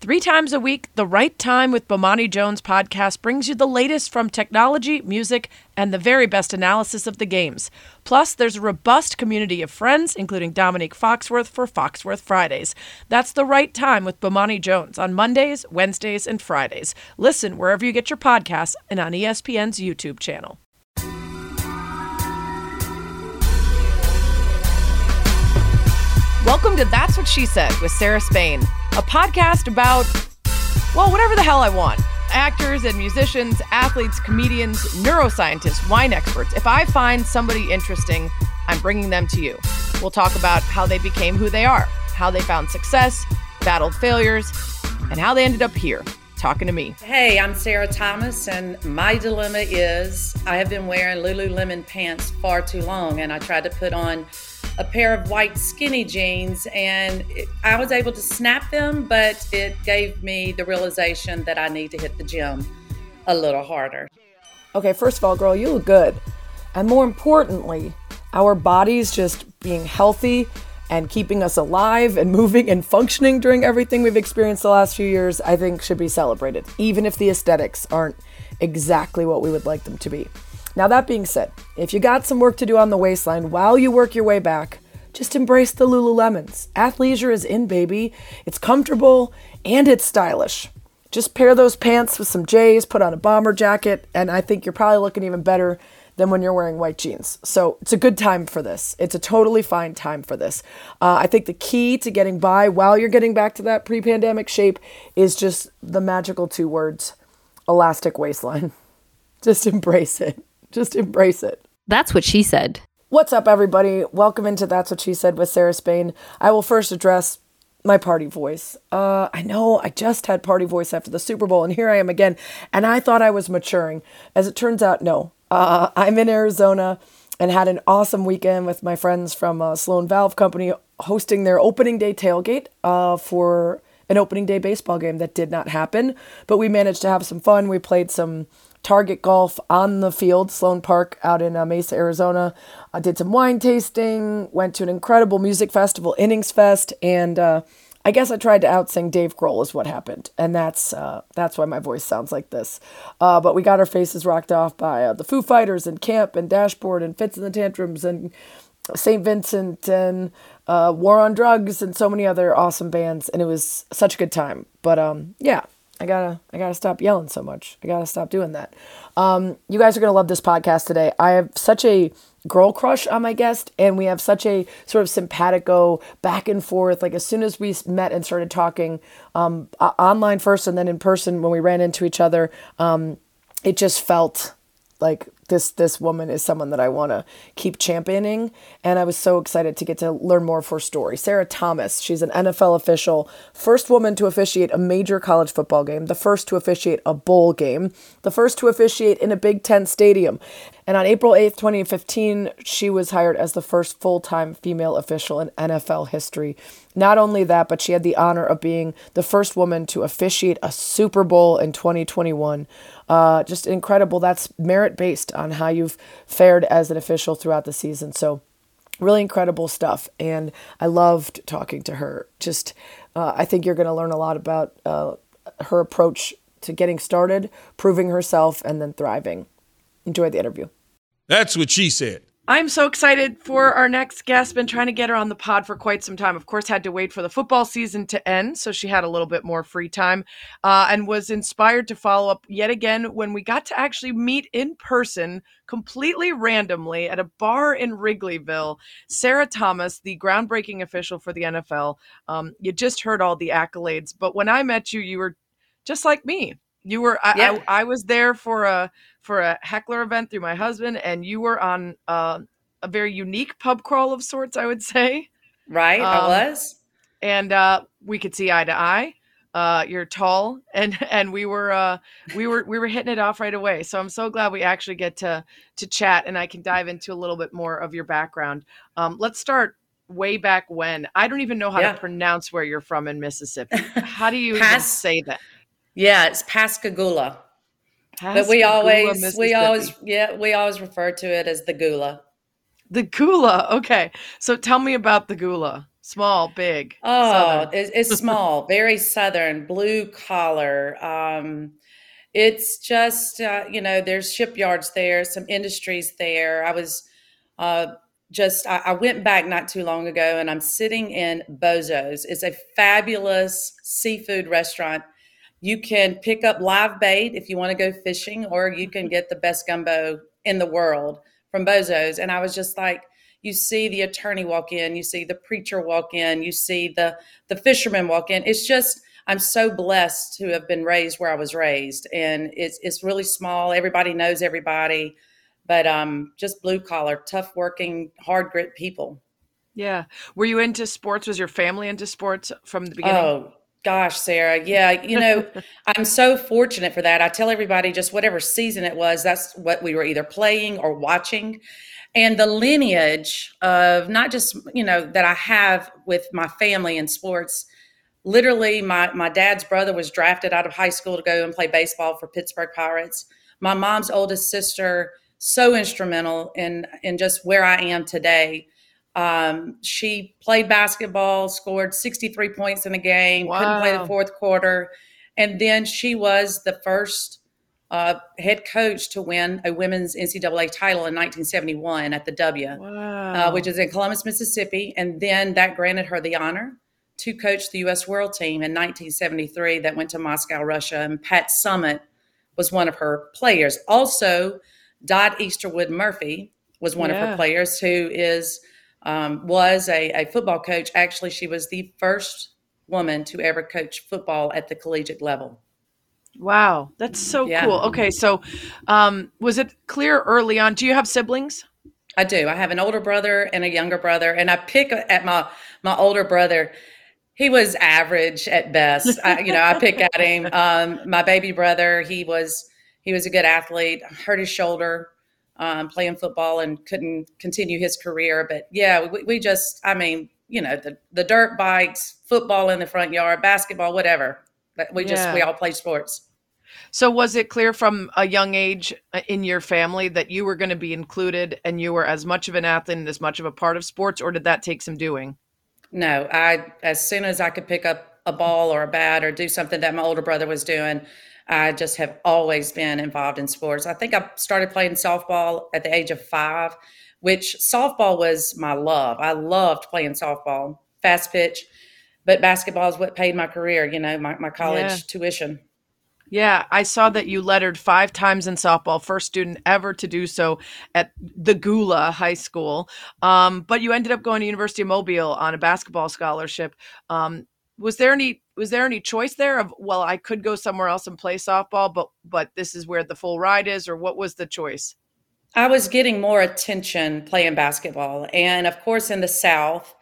Three times a week, The Right Time with Bomani Jones podcast brings you the latest from technology, music, and the very best analysis of the games. Plus, there's a robust community of friends, including Domonique Foxworth for Foxworth Fridays. That's The Right Time with Bomani Jones on Mondays, Wednesdays, and Fridays. Listen wherever you get your podcasts and on ESPN's YouTube channel. Welcome to That's What She Said with Sarah Spain, a podcast about, well, whatever the hell I want. Actors and musicians, athletes, comedians, neuroscientists, wine experts. If I find somebody interesting, I'm bringing them to you. We'll talk about how they became who they are, how they found success, battled failures, and how they ended up here talking to me. Hey, I'm Sarah Thomas, and my dilemma is I have been wearing Lululemon pants far too long, and I tried to put on a pair of white skinny jeans and it, I was able to snap them, but it gave me the realization that I need to hit the gym a little harder. Okay, first of all, girl, you look good. And more importantly, our bodies just being healthy and keeping us alive and moving and functioning during everything we've experienced the last few years, I think should be celebrated, even if the aesthetics aren't exactly what we would like them to be. Now, that being said, if you got some work to do on the waistline while you work your way back, just embrace the Lululemons. Athleisure is in, baby. It's comfortable and it's stylish. Just pair those pants with some J's, put on a bomber jacket, and I think you're probably looking even better than when you're wearing white jeans. So it's a good time for this. It's a totally fine time for this. Uh, I think the key to getting by while you're getting back to that pre pandemic shape is just the magical two words elastic waistline. Just embrace it. Just embrace it. That's what she said. What's up, everybody? Welcome into That's What She Said with Sarah Spain. I will first address my party voice. Uh, I know I just had party voice after the Super Bowl, and here I am again. And I thought I was maturing. As it turns out, no. Uh, I'm in Arizona and had an awesome weekend with my friends from uh, Sloan Valve Company hosting their opening day tailgate uh, for an opening day baseball game that did not happen. But we managed to have some fun. We played some Target Golf on the field, Sloan Park out in uh, Mesa, Arizona. I did some wine tasting, went to an incredible music festival, Innings Fest, and uh, I guess I tried to outsing Dave Grohl is what happened, and that's uh, that's why my voice sounds like this. Uh, but we got our faces rocked off by uh, the Foo Fighters and Camp and Dashboard and Fitz and the Tantrums and St. Vincent and uh, War on Drugs and so many other awesome bands, and it was such a good time. But um, yeah, I gotta I gotta stop yelling so much. I gotta stop doing that. Um, you guys are gonna love this podcast today. I have such a girl crush on my guest, and we have such a sort of simpatico back and forth. Like as soon as we met and started talking um, online first, and then in person when we ran into each other, um, it just felt like this this woman is someone that I want to keep championing and I was so excited to get to learn more of her story. Sarah Thomas, she's an NFL official, first woman to officiate a major college football game, the first to officiate a bowl game, the first to officiate in a Big 10 stadium. And on April 8th, 2015, she was hired as the first full-time female official in NFL history. Not only that, but she had the honor of being the first woman to officiate a Super Bowl in 2021. Uh, just incredible. That's merit based on how you've fared as an official throughout the season. So, really incredible stuff. And I loved talking to her. Just, uh, I think you're going to learn a lot about uh, her approach to getting started, proving herself, and then thriving. Enjoy the interview. That's what she said. I'm so excited for our next guest. Been trying to get her on the pod for quite some time. Of course, had to wait for the football season to end, so she had a little bit more free time, uh, and was inspired to follow up yet again when we got to actually meet in person, completely randomly at a bar in Wrigleyville. Sarah Thomas, the groundbreaking official for the NFL. Um, you just heard all the accolades, but when I met you, you were just like me. You were I, yeah. I, I, was there for a for a heckler event through my husband, and you were on uh, a very unique pub crawl of sorts, I would say. Right, um, I was, and uh, we could see eye to eye. Uh, you're tall, and and we were uh, we were we were hitting it off right away. So I'm so glad we actually get to to chat, and I can dive into a little bit more of your background. Um, let's start way back when. I don't even know how yeah. to pronounce where you're from in Mississippi. How do you say that? Yeah, it's Pascagoula. Pascagoula but we always we always yeah, we always refer to it as the Gula. The Gula. Okay. So tell me about the Gula. Small, big. Oh, it's, it's small, very southern, blue collar. Um, it's just uh, you know, there's shipyards there, some industries there. I was uh, just I, I, went back not too long ago, and I'm sitting in Bozo's. It's a fabulous seafood restaurant. You can pick up live bait if you want to go fishing, or you can get the best gumbo in the world from Bozo's. And I was just like, you see the attorney walk in, you see the preacher walk in, you see the the fisherman walk in. It's just I'm so blessed to have been raised where I was raised, and it's it's really small. Everybody knows everybody, but um, just blue collar, tough working, hard grit people. Yeah. Were you into sports? Was your family into sports from the beginning? Oh, Gosh, Sarah. Yeah. You know, I'm so fortunate for that. I tell everybody just whatever season it was, that's what we were either playing or watching. And the lineage of not just, you know, that I have with my family in sports. Literally, my, my dad's brother was drafted out of high school to go and play baseball for Pittsburgh Pirates. My mom's oldest sister, so instrumental in, in just where I am today um, she played basketball, scored 63 points in a game, wow. couldn't play the fourth quarter. And then she was the first uh, head coach to win a women's NCAA title in 1971 at the W, uh, wow. uh, which is in Columbus, Mississippi. And then that granted her the honor to coach the U.S. World Team in 1973 that went to Moscow, Russia. And Pat Summitt was one of her players. Also, Dot Easterwood Murphy was one yeah. of her players, who is um, was a, a football coach. Actually, she was the first woman to ever coach football at the collegiate level. Wow, that's so yeah. cool. Okay, so um, was it clear early on? Do you have siblings? I do. I have an older brother and a younger brother, and I pick at my my older brother. He was average at best. I, you know, I pick at him. Um, my baby brother, he was he was a good athlete. Hurt his shoulder um, playing football and couldn't continue his career. But yeah, we, we just, I mean, you know, the, the dirt bikes, football in the front yard, basketball, whatever. But we just, yeah. we all play sports. So was it clear from a young age uh, in your family that you were going to be included and you were as much of an athlete and as much of a part of sports, or did that take some doing? No, I as soon as I could pick up a ball or a bat or do something that my older brother was doing, I just have always been involved in sports. I think I started playing softball at the age of five, which softball was my love. I loved playing softball, fast pitch, but basketball is what paid my career, you know, my, my college yeah. tuition. Yeah, I saw that you lettered five times in softball, first student ever to do so at the Gula High School. Um, but you ended up going to University of Mobile on a basketball scholarship. Um, was there any was there any choice there of well i could go somewhere else and play softball but but this is where the full ride is or what was the choice i was getting more attention playing basketball and of course in the south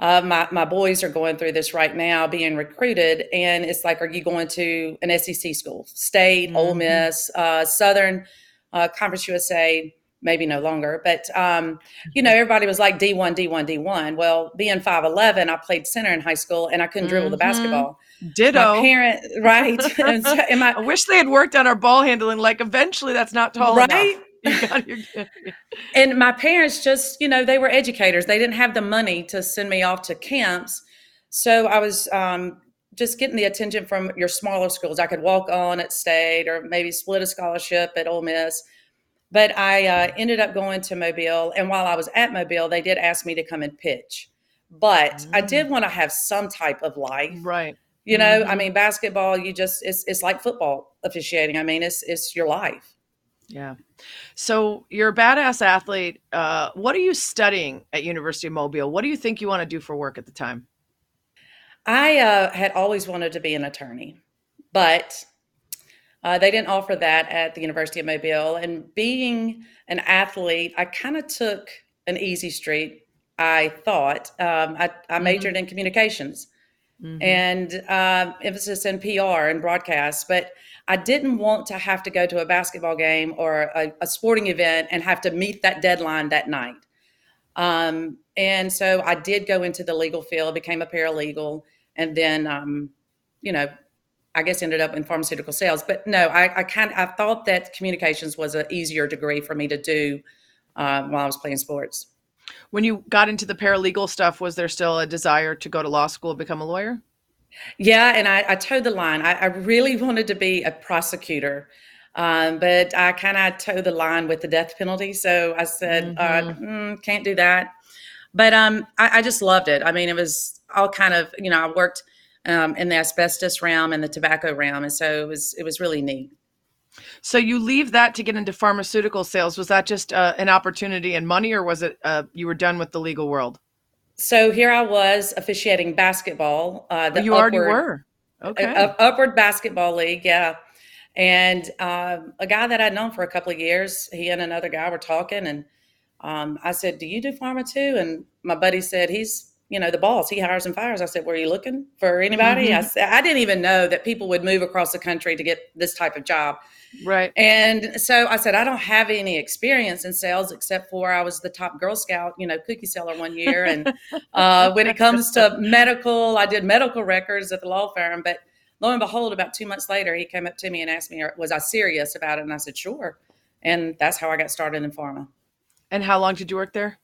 uh, my, my boys are going through this right now being recruited and it's like are you going to an sec school state mm-hmm. Ole Miss uh, southern uh, conference usa maybe no longer. But um, you know, everybody was like D1, D1, D1. Well, being 5'11, I played center in high school and I couldn't dribble mm-hmm. the basketball. Ditto. My parent, right. and so, and my, I wish they had worked on our ball handling. Like eventually that's not tall right? enough. and my parents just, you know, they were educators. They didn't have the money to send me off to camps. So I was um, just getting the attention from your smaller schools. I could walk on at state or maybe split a scholarship at Ole Miss but I uh, ended up going to Mobile. And while I was at Mobile, they did ask me to come and pitch. But mm. I did mm. want to have some type of life. Right. You know, mm-hmm. I mean, basketball, you just, it's, it's like football officiating. I mean, it's, it's your life. Yeah. So you're a badass athlete. Uh, what are you studying at University of Mobile? What do you think you want to do for work at the time? I uh, had always wanted to be an attorney, but uh, they didn't offer that at the University of Mobile. And being an athlete, I kind of took an easy street. I thought um, I, I, mm-hmm. majored in communications mm-hmm. and uh, emphasis in PR and broadcast, but I didn't want to have to go to a basketball game or a, a sporting event and have to meet that deadline that night. Um, and so I did go into the legal field, became a paralegal, and then, um, you know, I guess ended up in pharmaceutical sales. But no, I, I kind I thought that communications was an easier degree for me to do uh, while I was playing sports. When you got into the paralegal stuff, was there still a desire to go to law school, and become a lawyer? Yeah, and I, I toed the line. I, I really wanted to be a prosecutor, um, but I kind of toed the line with the death penalty. So I said, uh, Mhm. mm, can't do that. But um, I, I just loved it. I mean, it was all kind of, you know, I worked um, in the asbestos realm and the tobacco realm, and so it was it was really neat. So you leave that to get into pharmaceutical sales. Was that just uh, an opportunity and money, or was it uh, you were done with the legal world? So here I was officiating basketball. Uh, Oh, you already were. Okay. a- upward basketball league yeah and um, a guy that i'd known for a couple of years he and another guy were talking and um, i said do you do pharma too and my buddy said he's you know the boss he hires and fires i said were you looking for anybody i Mhm. said i didn't even know that people would move across the country to get this type of job right. and so I said, I don't have any experience in sales except for I was the top Girl Scout, you know, cookie seller one year. And uh, when it comes to medical, I did medical records at the law firm. But lo and behold, about two months later, he came up to me and asked me, was I serious about it? And I said, sure. And that's how I got started in pharma. And how long did you work there?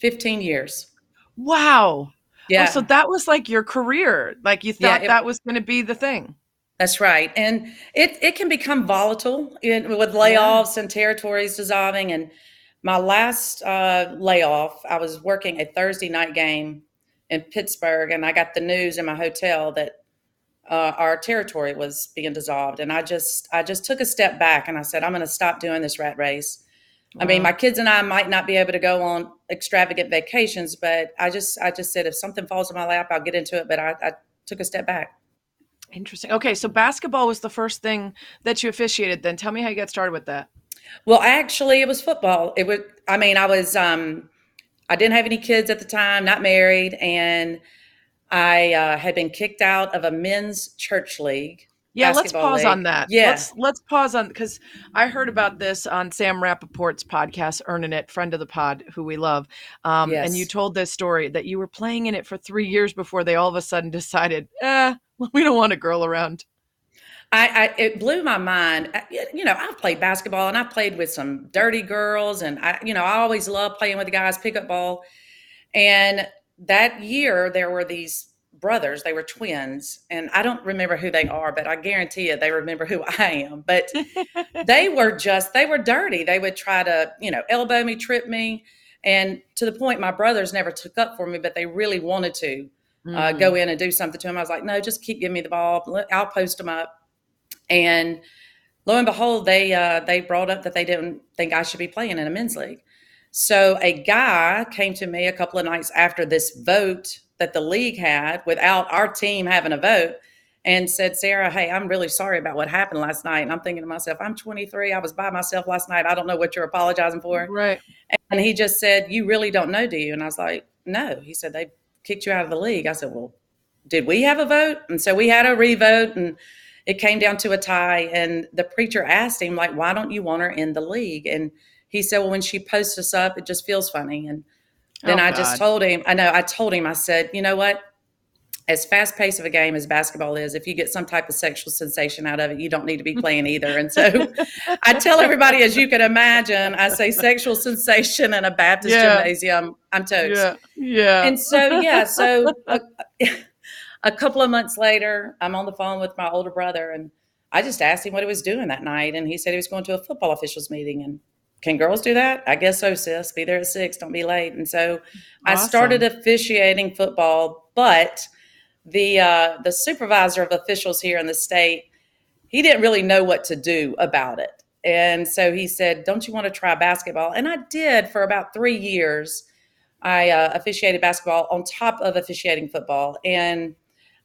15 years. Wow. Yeah. Oh, so that was like your career. Like you Yeah, thought it- that was going to be the thing. That's right. And it, it can become volatile in, with layoffs and territories dissolving. And my last uh, layoff, I was working a Thursday night game in Pittsburgh, and I got the news in my hotel that uh, our territory was being dissolved. And I just I just took a step back and I said, I'm going to stop doing this rat race. I mean, my kids and I might not be able to go on extravagant vacations, but I just I just said if something falls in my lap, I'll get into it. But I, I took a step back. Interesting. Okay, so basketball was the first thing that you officiated. Then tell me how you got started with that. Well, actually, it was football. It was. I mean, I was. Um, I didn't have any kids at the time, not married, and I uh, had been kicked out of a men's church league. Yeah, let's pause league. on that. Yeah. Let's let's pause on because I heard about this on Sam Rapoport's podcast, Earning It, friend of the pod, who we love. Um, And you told this story that you were playing in it for three years before they all of a sudden decided, eh, we don't want a girl around. I, I it blew my mind. You know, I've played basketball and I've played with some dirty girls, and I, you know, I always love playing with the guys, pickup ball. And that year, there were these brothers. They were twins, and I don't remember who they are, but I guarantee you, they remember who I am. But they were just they were dirty. They would try to, you know, elbow me, trip me, and to the point my brothers never took up for me, but they really wanted to uh, Mhm. go in and do something to him. I was like, no, just keep giving me the ball. I'll post them up. And lo and behold, they uh, they brought up that they didn't think I should be playing in a men's league. So a guy came to me a couple of nights after this vote that the league had, without our team having a vote, and said, Sarah, hey, I'm really sorry about what happened last night. And I'm thinking to myself, I'm 23. I was by myself last night. I don't know what you're apologizing for. Right. And he just said, You really don't know, do you? And I was like, No. He said, They kicked you out of the league. I said, Well, did we have a vote? And so we had a revote and it came down to a tie. And the preacher asked him, like, why don't you want her in the league? And he said, Well, when she posts us up, it just feels funny. And then Oh, I just told him, I know, I told him, I said, you know what? As fast paced of a game as basketball is, if you get some type of sexual sensation out of it, you don't need to be playing either. And so I tell everybody, as you can imagine, I say sexual sensation in a Baptist Yeah. gymnasium, I'm toast. Yeah. Yeah. And so, yeah, so a, a couple of months later, I'm on the phone with my older brother, and I just asked him what he was doing that night. And he said he was going to a football officials meeting. And can girls do that? I guess so, sis. Be there at six, don't be late. And so I started officiating football, but the uh, the supervisor of officials here in the state, he didn't really know what to do about it. And so he said, "Don't you want to try basketball?" And I did for about three years. I uh, officiated basketball on top of officiating football, and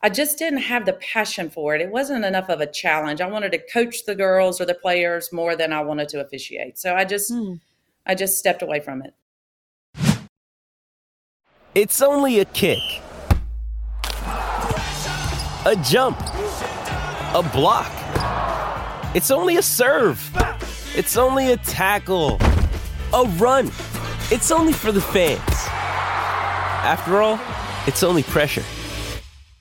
I just didn't have the passion for it. It wasn't enough of a challenge. I wanted to coach the girls or the players more than I wanted to officiate. So I just Hmm. I just stepped away from it. It's only a kick, a jump, a block. It's only a serve. It's only a tackle, a run. It's only for the fans. After all, it's only pressure.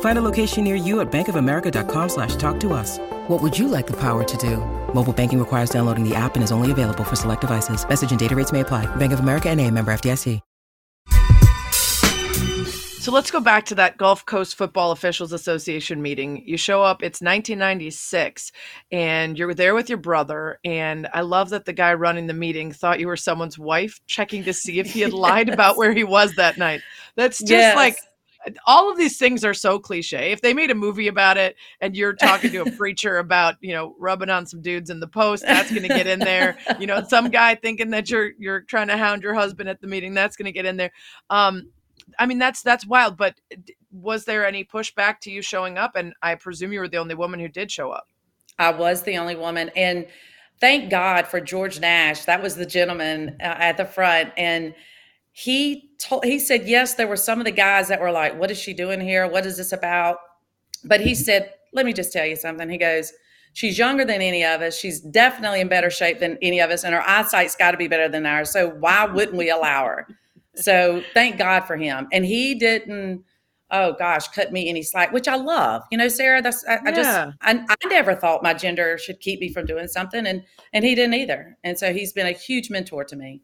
Find a location near you at bankofamerica.com slash talk to us. What would you like the power to do? Mobile banking requires downloading the app and is only available for select devices. Message and data rates may apply. Bank of America and a member FDIC. So let's go back to that Gulf Coast Football Officials Association meeting. You show up, it's 1996, and you're there with your brother. And I love that the guy running the meeting thought you were someone's wife, checking to see if he had lied about where he was that night. That's just Yes. like all of these things are so cliche. If they made a movie about it and you're talking to a preacher about, you know, rubbing on some dudes in the post, that's going to get in there. You know, some guy thinking that you're you're trying to hound your husband at the meeting, that's going to get in there. Um I mean that's that's wild, but was there any pushback to you showing up and I presume you were the only woman who did show up. I was the only woman. And thank God for George Nash. That was the gentleman uh, at the front. And he told, he said, yes, there were some of the guys that were like, what is she doing here? What is this about? But he said, let me just tell you something. He goes, she's younger than any of us. She's definitely in better shape than any of us. And her eyesight's got to be better than ours. So why wouldn't we allow her? So thank God for him. And he didn't, oh gosh, cut me any slack, which I love. You know, Sarah, that's I, I just I, I never thought my gender should keep me from doing something and and he didn't either. And so he's been a huge mentor to me.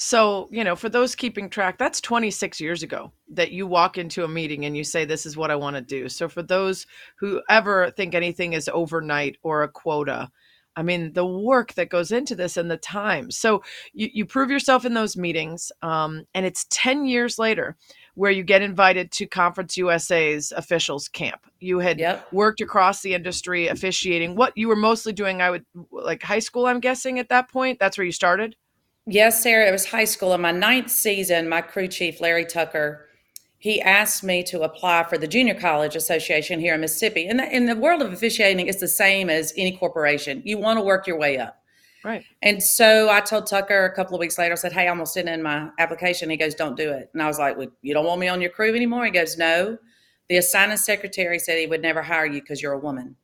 So, you know, for those keeping track, that's 26 years ago that you walk into a meeting and you say, This is what I want to do. So, for those who ever think anything is overnight or a quota, I mean, the work that goes into this and the time. So, you, you prove yourself in those meetings, um, and it's 10 years later where you get invited to Conference USA's officials camp. You had Yep. worked across the industry officiating. What you were mostly doing, I would like high school, I'm guessing at that point. That's where you started. Yes, Sarah, it was high school. In my ninth season, my crew chief, Larry Tucker, he asked me to apply for the Junior College Association here in Mississippi. And the, in the world of officiating, it's the same as any corporation. You want to work your way up. Right. And so I told Tucker a couple of weeks later, I said, Hey, I'm going to send in my application. He goes, Don't do it. And I was like, well, You don't want me on your crew anymore? He goes, No. The assignment secretary said he would never hire you because you're a woman.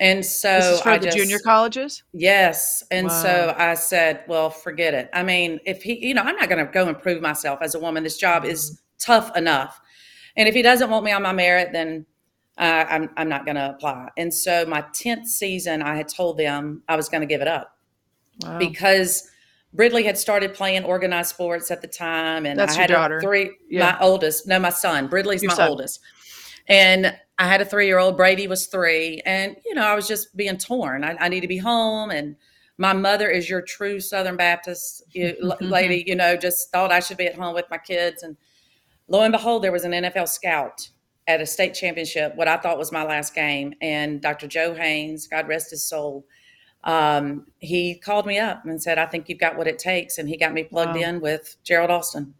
And so is for I the just, junior colleges. Yes. And so I said, well, forget it. I mean, if he, you know, I'm not going to go and prove myself as a woman. This job is Mm-hmm. tough enough. And if he doesn't want me on my merit, then uh, I'm, I'm not going to apply. And so my 10th season, I had told them I was going to give it up Wow. because Bridley had started playing organized sports at the time. And That's I had your a daughter. three, Yeah. my oldest, no, my son. Bridley's Your my son. oldest. And I had a three year old, Brady was three. And, you know, I was just being torn. I, I need to be home. And my mother is your true Southern Baptist lady, you know, just thought I should be at home with my kids. And lo and behold, there was an NFL scout at a state championship, what I thought was my last game. And Dr. Joe Haynes, God rest his soul, um, he called me up and said, I think you've got what it takes. And he got me plugged Wow. in with Gerald Austin.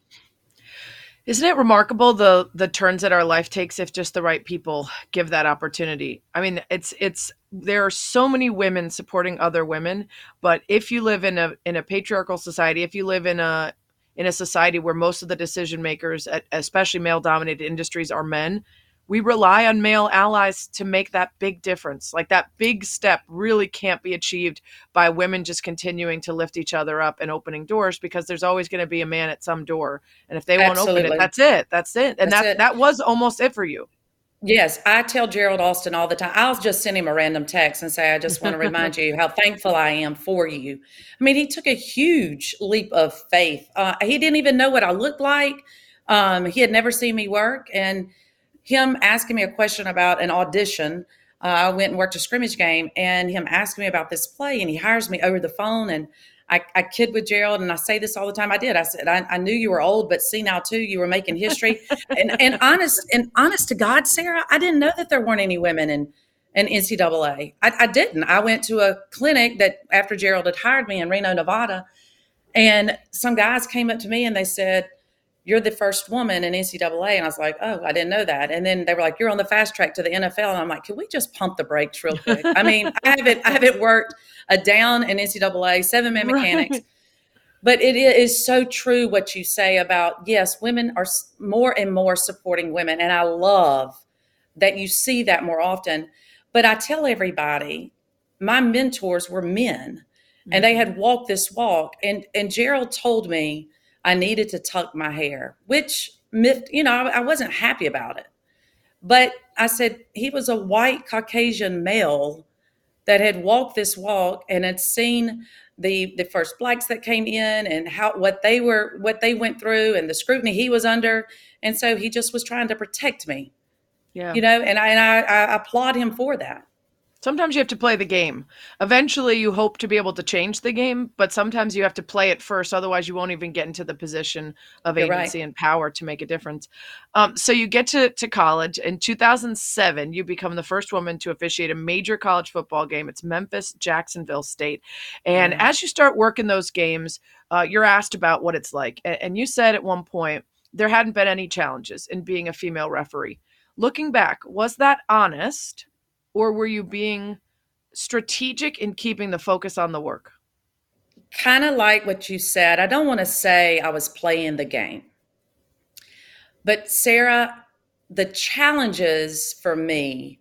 Isn't it remarkable the the turns that our life takes if just the right people give that opportunity? I mean, it's it's there are so many women supporting other women, but if you live in a in a patriarchal society, if you live in a in a society where most of the decision makers, especially male dominated industries, are men, we rely on male allies to make that big difference. Like that big step really can't be achieved by women just continuing to lift each other up and opening doors because there's always going to be a man at some door. And if they won't open it, that's it. That's it. And That's that it. that was almost it for you. Yes, I tell Gerald Austin all the time. I'll just send him a random text and say, I just want to remind you how thankful I am for you. I mean, he took a huge leap of faith. Uh, he didn't even know what I looked like. Um, he had never seen me work. And him asking me a question about an audition, uh, I went and worked a scrimmage game, and him asking me about this play, and he hires me over the phone. And I, I kid with Gerald, and I say this all the time. I did. I said, I, I knew you were old, but see now too, you were making history. and and honest and honest to God, Sarah, I didn't know that there weren't any women in in NCAA. I, I didn't. I went to a clinic that after Gerald had hired me in Reno, Nevada, and some guys came up to me and they said, "You're the first woman in NCAA," and I was like, "Oh, I didn't know that." And then they were like, "You're on the fast track to the NFL," and I'm like, "Can we just pump the brakes real quick?" I mean, I haven't I haven't worked a down in NCAA, seven man mechanics. Right. But it is so true what you say about yes, women are more and more supporting women. And I love that you see that more often. But I tell everybody, my mentors were men and they mm-hmm. had walked this walk. And, and Gerald told me I needed to tuck my hair, which, you know, I, wasn't happy about it. But I said, he was a white Caucasian male that had walked this walk and had seen the the first blacks that came in and how what they were what they went through and the scrutiny he was under. And so he just was trying to protect me. Yeah. You know and i and i, I applaud him for that Sometimes you have to play the game. Eventually, you hope to be able to change the game, but sometimes you have to play it first. Otherwise, you won't even get into the position of You're agency right. and power to make a difference. Um, so you get to, to college. In 2007, you become the first woman to officiate a major college football game. It's Memphis Jacksonville State. And as you start working those games, uh, you're asked about what it's like. And, and you said at one point, there hadn't been any challenges in being a female referee. Looking back, was that honest? Or were you being strategic in keeping the focus on the work? Kind of like what you said. I don't want to say I was playing the game. But Sarah, the challenges for me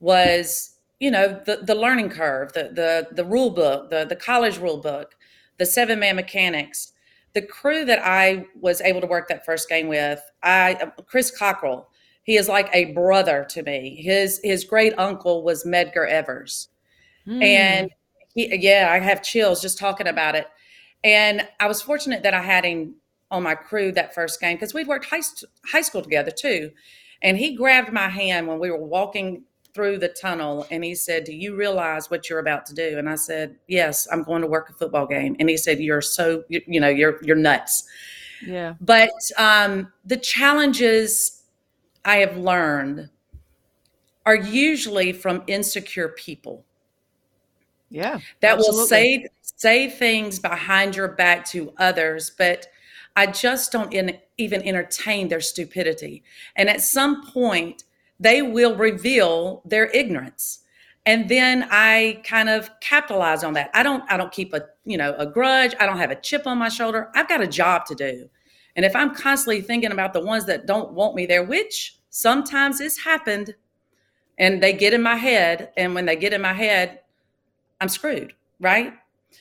was, you know, the, the learning curve, the, the, the rule book, the, the college rule book, the seven man mechanics, the crew that I was able to work that first game with, I uh, Chris Cockrell, he is like a brother to me. His his great uncle was Medgar Evers, mm. and he, yeah, I have chills just talking about it. And I was fortunate that I had him on my crew that first game because we'd worked high, high school together too. And he grabbed my hand when we were walking through the tunnel and he said, Do you realize what you're about to do? And I said, Yes, I'm going to work a football game. And he said, You're so, you, you know, you're, you're nuts. Yeah. But um, the challenges I have learned are usually from insecure people. Yeah. That absolutely. will say say things behind your back to others, but I just don't in, even entertain their stupidity. And at some point, they will reveal their ignorance. And then I kind of capitalize on that. I don't I don't keep a, you know, a grudge. I don't have a chip on my shoulder. I've got a job to do. And if I'm constantly thinking about the ones that don't want me there, which sometimes it's happened, and they get in my head, and when they get in my head, I'm screwed, right?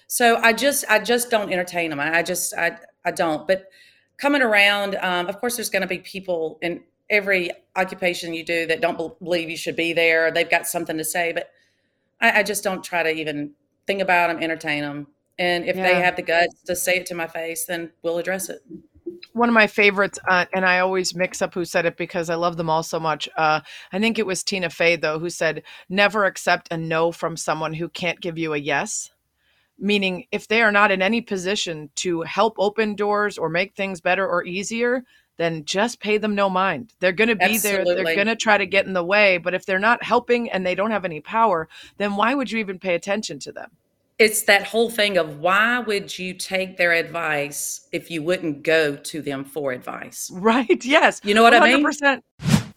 So I just I just don't entertain them. I just I I don't. But coming around, um, of course, there's going to be people in every occupation you do that don't believe you should be there. They've got something to say, but I, I just don't try to even think about them, entertain them. And if yeah. they have the guts to say it to my face, then we'll address it one of my favorites, uh, and I always mix up who said it because I love them all so much. Uh, I think it was Tina Fey, though, who said, Never accept a no from someone who can't give you a yes. Meaning, if they are not in any position to help open doors or make things better or easier, then just pay them no mind. They're going to be Absolutely. there. They're going to try to get in the way. But if they're not helping and they don't have any power, then why would you even pay attention to them? It's that whole thing of why would you take their advice if you wouldn't go to them for advice? Right. Yes. You know what 100%. I mean?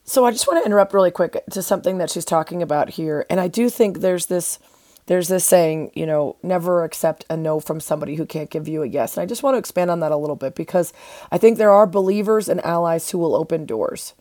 So I just want to interrupt really quick to something that she's talking about here. And I do think there's this there's this saying, you know, never accept a no from somebody who can't give you a yes. And I just want to expand on that a little bit because I think there are believers and allies who will open doors.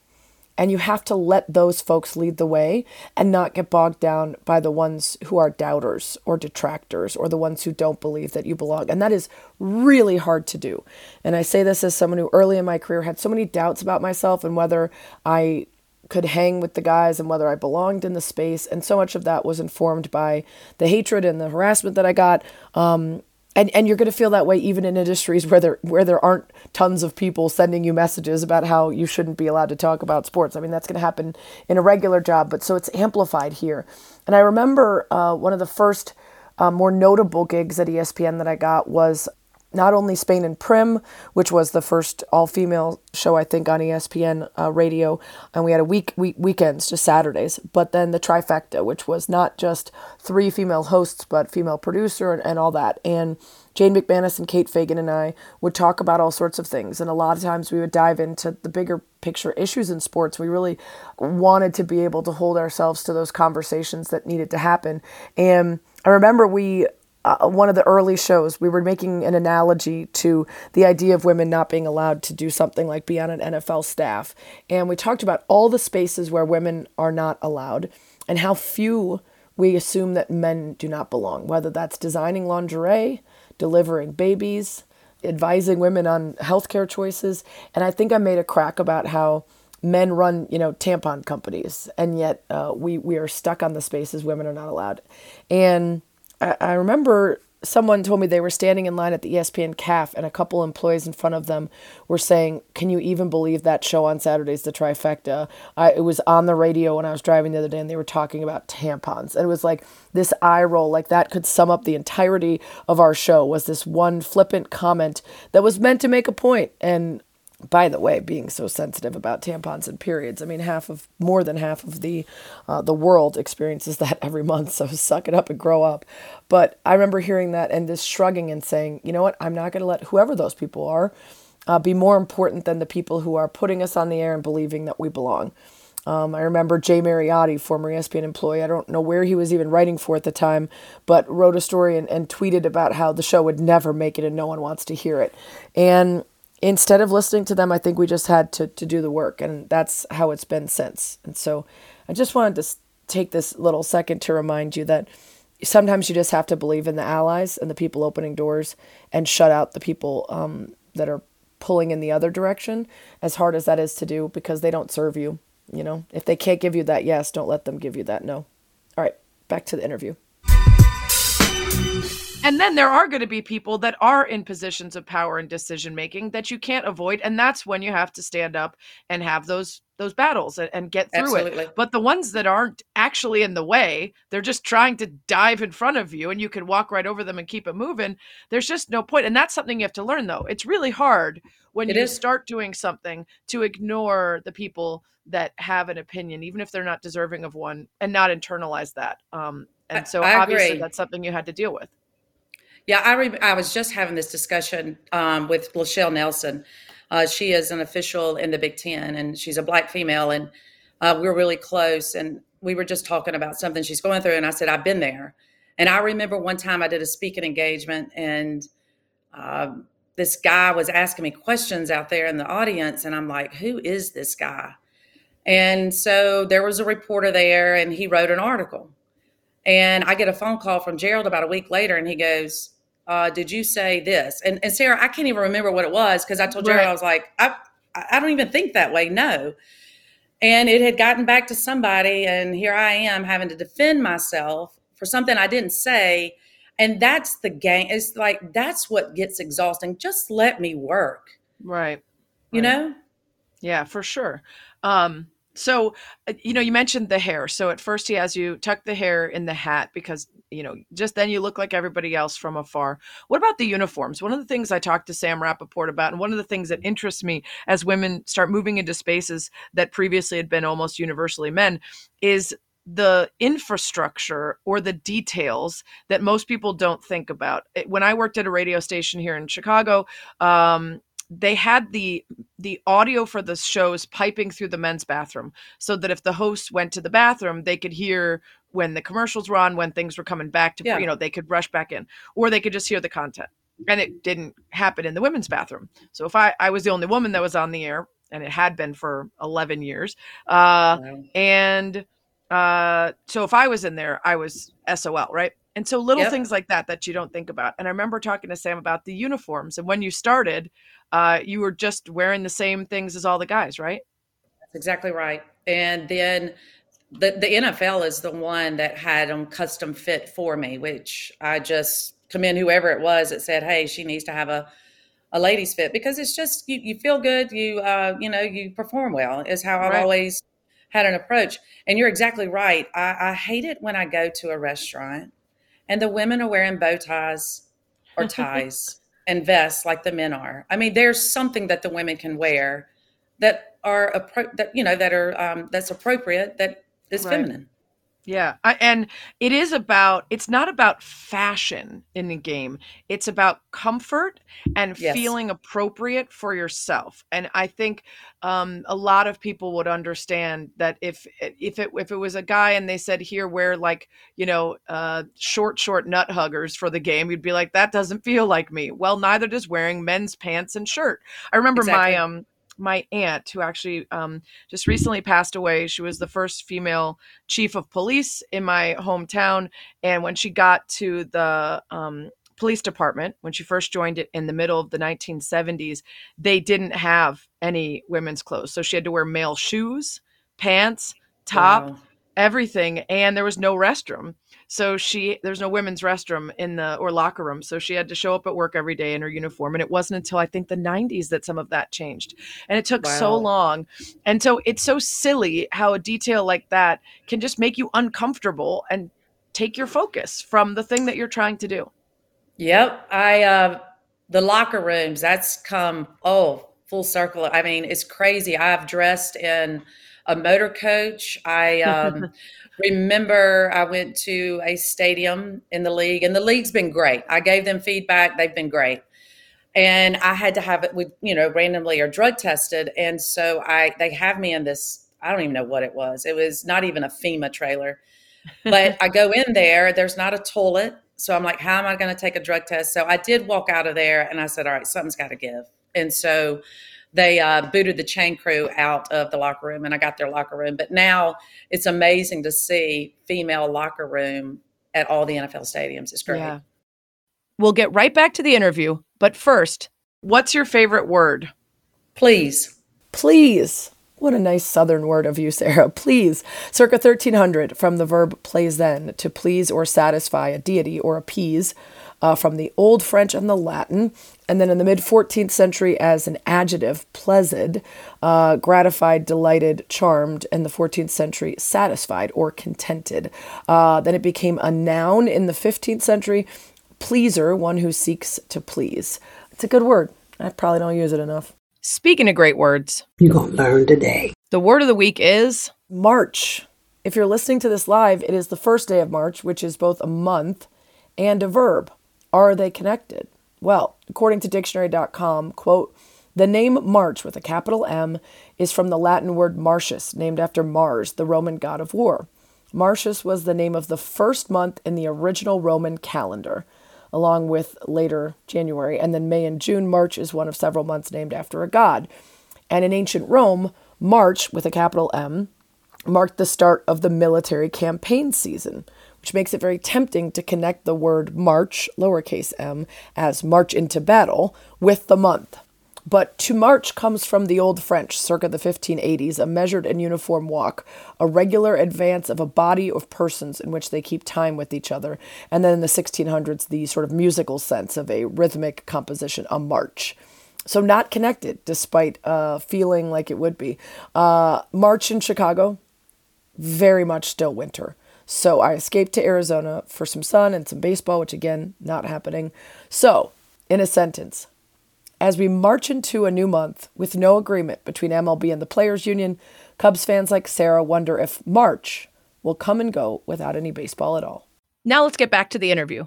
And you have to let those folks lead the way and not get bogged down by the ones who are doubters or detractors or the ones who don't believe that you belong. And that is really hard to do. And I say this as someone who early in my career had so many doubts about myself and whether I could hang with the guys and whether I belonged in the space. And so much of that was informed by the hatred and the harassment that I got. Um, and and you're going to feel that way even in industries where there where there aren't tons of people sending you messages about how you shouldn't be allowed to talk about sports. I mean that's going to happen in a regular job, but so it's amplified here. And I remember uh, one of the first uh, more notable gigs at ESPN that I got was not only Spain and Prim, which was the first all-female show I think on ESPN uh, radio, and we had a week, week weekends, just Saturdays, but then the trifecta, which was not just three female hosts but female producer and, and all that. And Jane McManus and Kate Fagan and I would talk about all sorts of things, and a lot of times we would dive into the bigger picture issues in sports. We really wanted to be able to hold ourselves to those conversations that needed to happen. And I remember we uh, one of the early shows, we were making an analogy to the idea of women not being allowed to do something like be on an NFL staff. And we talked about all the spaces where women are not allowed and how few we assume that men do not belong, whether that's designing lingerie, delivering babies, advising women on healthcare choices. And I think I made a crack about how men run, you know, tampon companies, and yet uh, we we are stuck on the spaces women are not allowed. And I, I remember someone told me they were standing in line at the ESPN CAF and a couple employees in front of them were saying, "Can you even believe that show on Saturdays, The Trifecta?" I, it was on the radio when I was driving the other day, and they were talking about tampons, and it was like this eye roll, like that could sum up the entirety of our show. Was this one flippant comment that was meant to make a point, and by the way, being so sensitive about tampons and periods. I mean, half of more than half of the uh, the world experiences that every month. So suck it up and grow up. But I remember hearing that and just shrugging and saying, you know what, I'm not going to let whoever those people are uh, be more important than the people who are putting us on the air and believing that we belong. Um, I remember Jay Mariotti, former ESPN employee. I don't know where he was even writing for at the time, but wrote a story and, and tweeted about how the show would never make it and no one wants to hear it. And instead of listening to them, I think we just had to, to do the work. And that's how it's been since. And so I just wanted to take this little second to remind you that sometimes you just have to believe in the allies and the people opening doors and shut out the people um, that are pulling in the other direction, as hard as that is to do, because they don't serve you. You know, if they can't give you that yes, don't let them give you that no. All right, back to the interview. And then there are going to be people that are in positions of power and decision making that you can't avoid, and that's when you have to stand up and have those those battles and, and get through Absolutely. it. But the ones that aren't actually in the way, they're just trying to dive in front of you, and you can walk right over them and keep it moving. There's just no point, and that's something you have to learn. Though it's really hard when It you is. start doing something to ignore the people that have an opinion, even if they're not deserving of one, and not internalize that. Um, and so I obviously agree. that's something you had to deal with. Yeah, I re- I was just having this discussion um, with Lachelle Nelson. Uh, she is an official in the Big Ten, and she's a black female, and uh, we're really close. And we were just talking about something she's going through, and I said I've been there. And I remember one time I did a speaking engagement, and um, this guy was asking me questions out there in the audience, and I'm like, "Who is this guy?" And so there was a reporter there, and he wrote an article. And I get a phone call from Gerald about a week later, and he goes, uh, "Did you say this?" And, and Sarah, I can't even remember what it was because I told Gerald Right. I was like, I, "I don't even think that way." No. And it had gotten back to somebody, and here I am having to defend myself for something I didn't say. And that's the game. It's like that's what gets exhausting. Just let me work. Right. You Right. know? Yeah, for sure. Um, so, uh, you know, you mentioned the hair. So at first he has you tuck the hair in the hat because, you know, just then you look like everybody else from afar. What about the uniforms? One of the things I talked to Sam Rapoport about, and one of the things that interests me as women start moving into spaces that previously had been almost universally men, is the infrastructure or the details that most people don't think about. When I worked at a radio station here in Chicago, um, they had the the audio for the shows piping through the men's bathroom so that if the host went to the bathroom they could hear when the commercials were on when things were coming back to Yeah. you know they could rush back in or they could just hear the content and it didn't happen in the women's bathroom so if i i was the only woman that was on the air and it had been for 11 years uh Wow. and uh so if i was in there i was sol right and so little Yep. things like that that you don't think about and i remember talking to sam about the uniforms and when you started uh you were just wearing the same things as all the guys right That's exactly right. And then the the NFL is the one that had them custom fit for me, which I just commend whoever it was that said, "Hey, she needs to have a a ladies fit because it's just you, you feel good, you uh, you know, you perform well." Is how I've Right. always had an approach. And you're exactly right. I, I hate it when I go to a restaurant and the women are wearing bow ties or ties and vests like the men are. I mean, there's something that the women can wear that are appro- that you know that are um, that's appropriate that is Right. feminine. Yeah, I, and it is about it's not about fashion in the game. It's about comfort and Yes. feeling appropriate for yourself. And I think um, a lot of people would understand that if if it if it was a guy and they said here wear like you know uh, short short nut huggers for the game, you'd be like that doesn't feel like me. Well, neither does wearing men's pants and shirt. I remember Exactly. my um my aunt who actually um, just recently passed away. She was the first female chief of police in my hometown. And when she got to the um, police department, when she first joined it in the middle of the 1970s, they didn't have any women's clothes. So she had to wear male shoes, pants, top, Wow. everything. And there was no restroom. So she, there's no women's restroom in the, or locker room. So she had to show up at work every day in her uniform. And it wasn't until I think the 90s that some of that changed. And it took so long. And so it's so silly how a detail like that can just make you uncomfortable and take your focus from the thing that you're trying to do. Yep. I uh the locker rooms, that's come oh, full circle. I mean, it's crazy. I've dressed in a motor coach. I um remember I went to a stadium in the league and the league's been great. I gave them feedback, they've been great. And I had to have it with, you know, randomly or drug tested. And so I they have me in this, I don't even know what it was. It was not even a FEMA trailer. But I go in there, there's not a toilet. So I'm like, how am I going to take a drug test? So I did walk out of there and I said, all right, something's got to give. And so they uh, booted the chain crew out of the locker room and I got their locker room. But now it's amazing to see female locker room at all the NFL stadiums. It's great. Yeah. We'll get right back to the interview. But first, what's your favorite word? Please. Please. What a nice southern word of you, Sarah. Please. Circa 1300, from the verb plaisan, to please or satisfy a deity or appease, uh, from the Old French and the Latin. And then in the mid 14th century, as an adjective, pleased, uh, gratified, delighted, charmed. In the 14th century, satisfied or contented. Uh, then it became a noun in the 15th century, pleaser, one who seeks to please. It's a good word. I probably don't use it enough. Speaking of great words, You're going to learn today. the word of the week is March. If you're listening to this live, it is the first day of March, which is both a month and a verb. Are they connected? Well, according to dictionary.com, quote, the name March with a capital M is from the Latin word Martius, named after Mars, the Roman god of war. Martius was the name of the first month in the original Roman calendar, along with later January. And then May and June, March is one of several months named after a god. And in ancient Rome, March with a capital M marked the start of the military campaign season, which makes it very tempting to connect the word march, lowercase m, as march into battle with the month. But to march comes from the Old French, circa the 1580s, a measured and uniform walk, a regular advance of a body of persons in which they keep time with each other. And then in the 1600s, the sort of musical sense of a rhythmic composition, a march. So not connected, despite uh, feeling like it would be. Uh, March in Chicago, very much still winter. So I escaped to Arizona for some sun and some baseball, which again, not happening. So, in a sentence, as we march into a new month with no agreement between MLB and the Players Union, Cubs fans like Sarah wonder if March will come and go without any baseball at all. Now let's get back to the interview.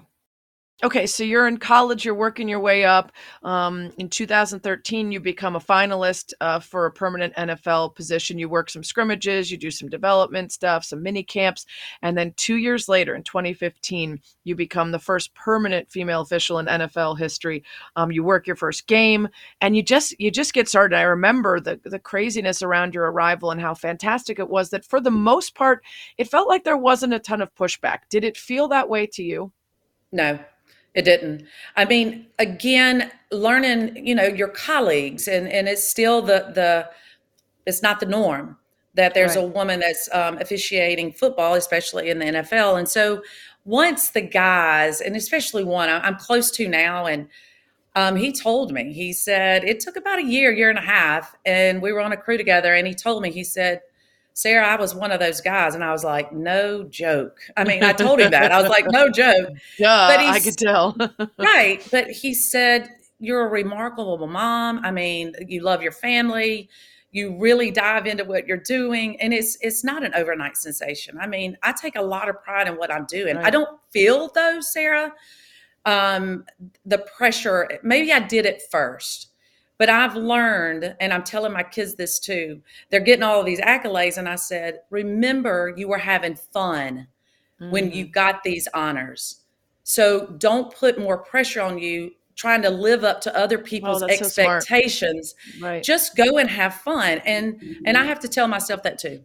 Okay, so you're in college, you're working your way up. Um, in 2013, you become a finalist uh, for a permanent NFL position. You work some scrimmages, you do some development stuff, some mini camps, and then two years later, in 2015, you become the first permanent female official in NFL history. Um, you work your first game, and you just you just get started. I remember the the craziness around your arrival and how fantastic it was. That for the most part, it felt like there wasn't a ton of pushback. Did it feel that way to you? No, it didn't. I mean, again, learning, you know, your colleagues, and and it's still the the it's not the norm that there's a woman that's um, officiating football, especially in the NFL. And so once the guys, and especially one I'm close to now, and um, he told me, he said it took about a year, year and a half, and we were on a crew together, and he told me, he said. Sarah, I was one of those guys, and I was like, "No joke." I mean, I told him that. I was like, "No joke." Yeah, But I could tell. right. But he said, You're a remarkable mom. I mean, you love your family. you really dive into what you're doing and it's it's not an overnight sensation i mean i take a lot of pride in what i'm doing right. i don't feel though sarah um, the pressure maybe i did it first but i've learned and i'm telling my kids this too they're getting all of these accolades and i said remember you were having fun mm-hmm. when you mm-hmm. got these honors so don't put more pressure on you trying to live up to other people's oh, expectations. So right. Just go and have fun. And and I have to tell myself that too.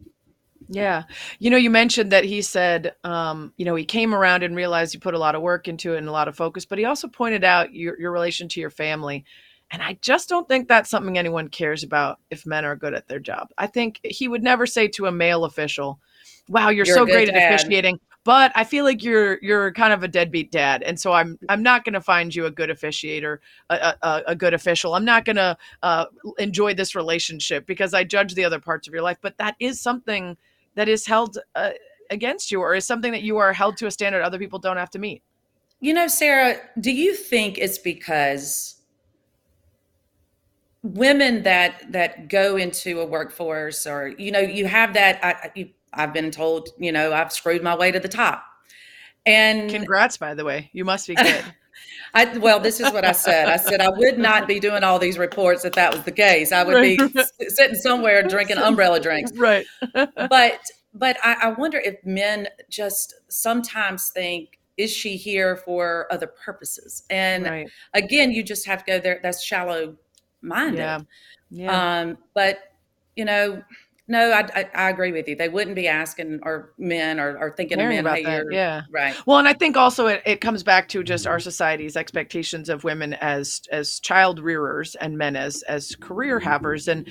Yeah. You know, you mentioned that he said, um, you know, he came around and realized you put a lot of work into it and a lot of focus, but he also pointed out your, your relation to your family. And I just don't think that's something anyone cares about if men are good at their job. I think he would never say to a male official, wow, you're, you're so great dad. at officiating but I feel like you're you're kind of a deadbeat dad, and so I'm I'm not going to find you a good officiator, a, a, a good official. I'm not going to uh, enjoy this relationship because I judge the other parts of your life. But that is something that is held uh, against you, or is something that you are held to a standard other people don't have to meet. You know, Sarah, do you think it's because women that that go into a workforce, or you know, you have that I, you I've been told, you know, I've screwed my way to the top. And congrats, by the way. You must be good. I, well, this is what I said. I said I would not be doing all these reports if that was the case. I would right. be sitting somewhere drinking umbrella drinks. Right. but but I, I wonder if men just sometimes think, is she here for other purposes? And right. again, you just have to go there. That's shallow minded. Yeah. yeah. Um, but you know, no, I, I, I, agree with you. They wouldn't be asking or men or, or thinking of men. About that. Yeah. Right. Well, and I think also it, it comes back to just our society's expectations of women as as child rearers and men as as career havers. And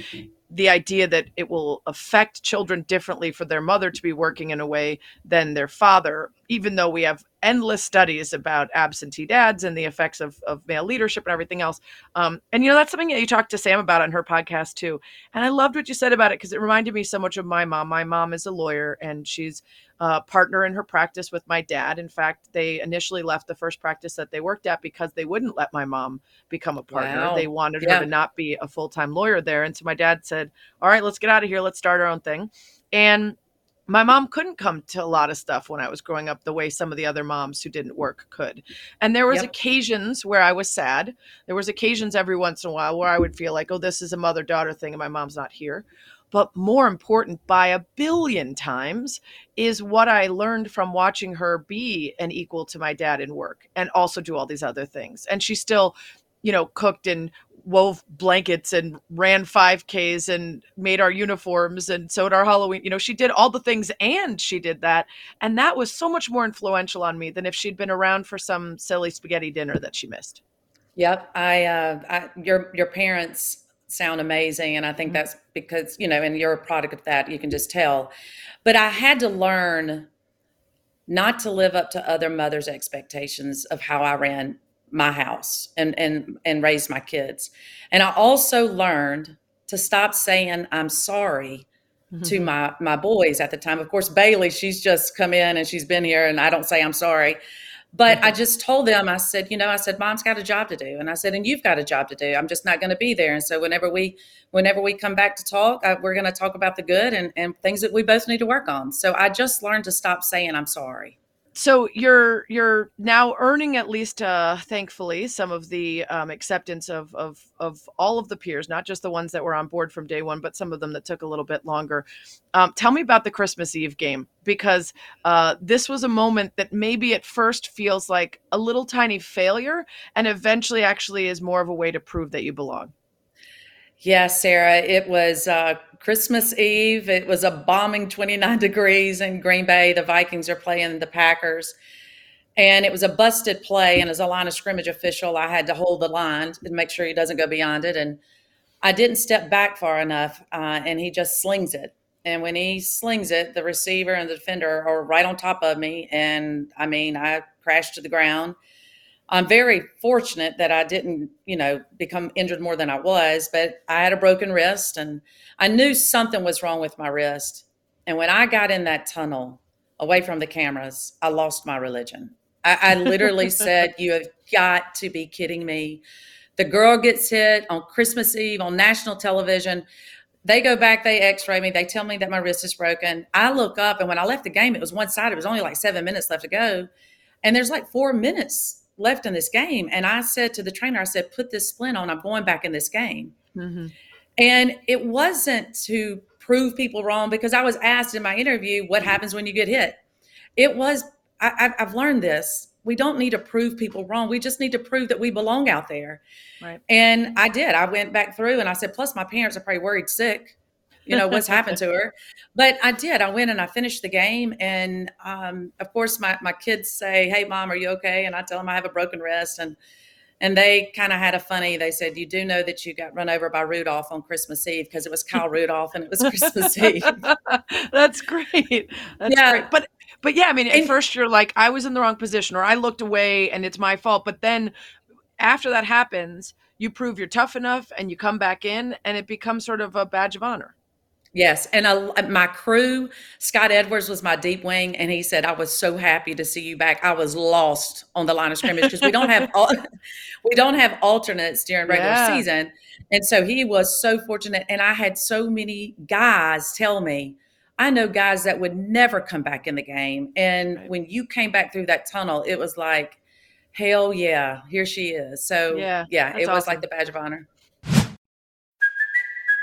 the idea that it will affect children differently for their mother to be working in a way than their father, even though we have endless studies about absentee dads and the effects of, of male leadership and everything else. Um, and, you know, that's something that you talked to Sam about on her podcast, too. And I loved what you said about it because it reminded me so much of my mom. My mom is a lawyer and she's a partner in her practice with my dad. In fact, they initially left the first practice that they worked at because they wouldn't let my mom become a partner. Wow. They wanted yeah. her to not be a full time lawyer there. And so my dad said, All right, let's get out of here. Let's start our own thing. And my mom couldn't come to a lot of stuff when I was growing up the way some of the other moms who didn't work could. And there was yep. occasions where I was sad. There was occasions every once in a while where I would feel like, oh, this is a mother daughter thing and my mom's not here. But more important by a billion times is what I learned from watching her be an equal to my dad in work and also do all these other things. And she still, you know, cooked and wove blankets and ran 5Ks and made our uniforms and sewed our Halloween. You know, she did all the things and she did that. And that was so much more influential on me than if she'd been around for some silly spaghetti dinner that she missed. Yep. I, uh, I your, your parents sound amazing. And I think mm-hmm. that's because, you know, and you're a product of that. You can just tell. But I had to learn not to live up to other mothers' expectations of how I ran my house and and and raise my kids. And I also learned to stop saying I'm sorry mm-hmm. to my my boys at the time. Of course, Bailey, she's just come in and she's been here, and I don't say I'm sorry. But mm-hmm. I just told them, I said, you know, I said, mom's got a job to do. And I said, and you've got a job to do. I'm just not going to be there. And so whenever we, whenever we come back to talk, I, we're going to talk about the good and, and things that we both need to work on. So I just learned to stop saying I'm sorry so you're you're now earning at least uh thankfully some of the um, acceptance of of of all of the peers not just the ones that were on board from day one but some of them that took a little bit longer. Um, tell me about the christmas eve game because uh, this was a moment that maybe at first feels like a little tiny failure and eventually actually is more of a way to prove that you belong Yes, Sarah, it was uh, Christmas Eve. It was a bombing 29 degrees in Green Bay. The Vikings are playing the Packers. And it was a busted play. And as a line of scrimmage official, I had to hold the line and make sure he doesn't go beyond it. And I didn't step back far enough, uh, and he just slings it. And when he slings it, the receiver and the defender are right on top of me. And I mean, I crashed to the ground. I'm very fortunate that I didn't, you know, become injured more than I was, but I had a broken wrist and I knew something was wrong with my wrist. And when I got in that tunnel away from the cameras, I lost my religion. I, I literally said, You have got to be kidding me. The girl gets hit on Christmas Eve on national television. they go back, they x-ray me, they tell me that my wrist is broken. I look up and when I left the game, it was one side. It was only like seven minutes left to go. And there's like four minutes left in this game. And I said to the trainer, I said, put this splint on. I'm going back in this game. Mm-hmm. And it wasn't to prove people wrong because I was asked in my interview, what happens when you get hit? It was, I, have learned this. We don't need to prove people wrong. We just need to prove that we belong out there. Right. And I did. I went back through and I said, plus my parents are probably worried sick you know what's happened to her. But i did i went and i finished the game and um, of course my, my kids say hey mom are you okay? And i tell them i have a broken wrist and and they kind of had a funny they said you do know that you got run over by rudolph on christmas eve because it was kyle rudolph and it was christmas eve. That's great. That's yeah. great. But but yeah i mean at and, first you're like i was in the wrong position or i looked away and it's my fault. But then after that happens you prove you're tough enough and you come back in and it becomes sort of a badge of honor Yes, and I, uh, my crew, Scott Edwards was my deep wing, and he said, "I was so happy to see you back. I was lost on the line of scrimmage because we don't have we don't have alternates during regular yeah. season, and so he was so fortunate. And I had so many guys tell me, I know guys that would never come back in the game, and right. when you came back through that tunnel, it was like, hell yeah, here she is. So yeah, yeah, it was awesome. like the badge of honor.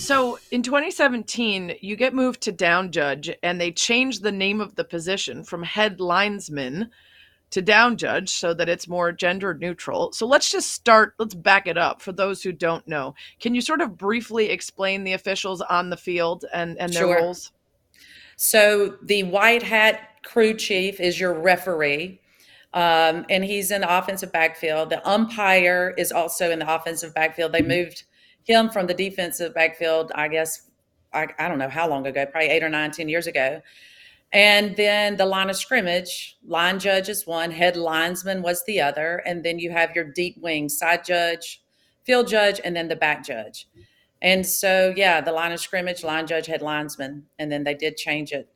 So in 2017, you get moved to down judge, and they changed the name of the position from head linesman to down judge so that it's more gender neutral. So let's just start, let's back it up for those who don't know. Can you sort of briefly explain the officials on the field and, and their sure. roles? So the white hat crew chief is your referee. Um, and he's in the offensive backfield. The umpire is also in the offensive backfield. They moved him from the defensive backfield, I guess, I, I don't know how long ago, probably eight or nine, ten years ago. And then the line of scrimmage, line judge is one, head linesman was the other. And then you have your deep wing, side judge, field judge, and then the back judge. And so, yeah, the line of scrimmage, line judge, head linesman. And then they did change it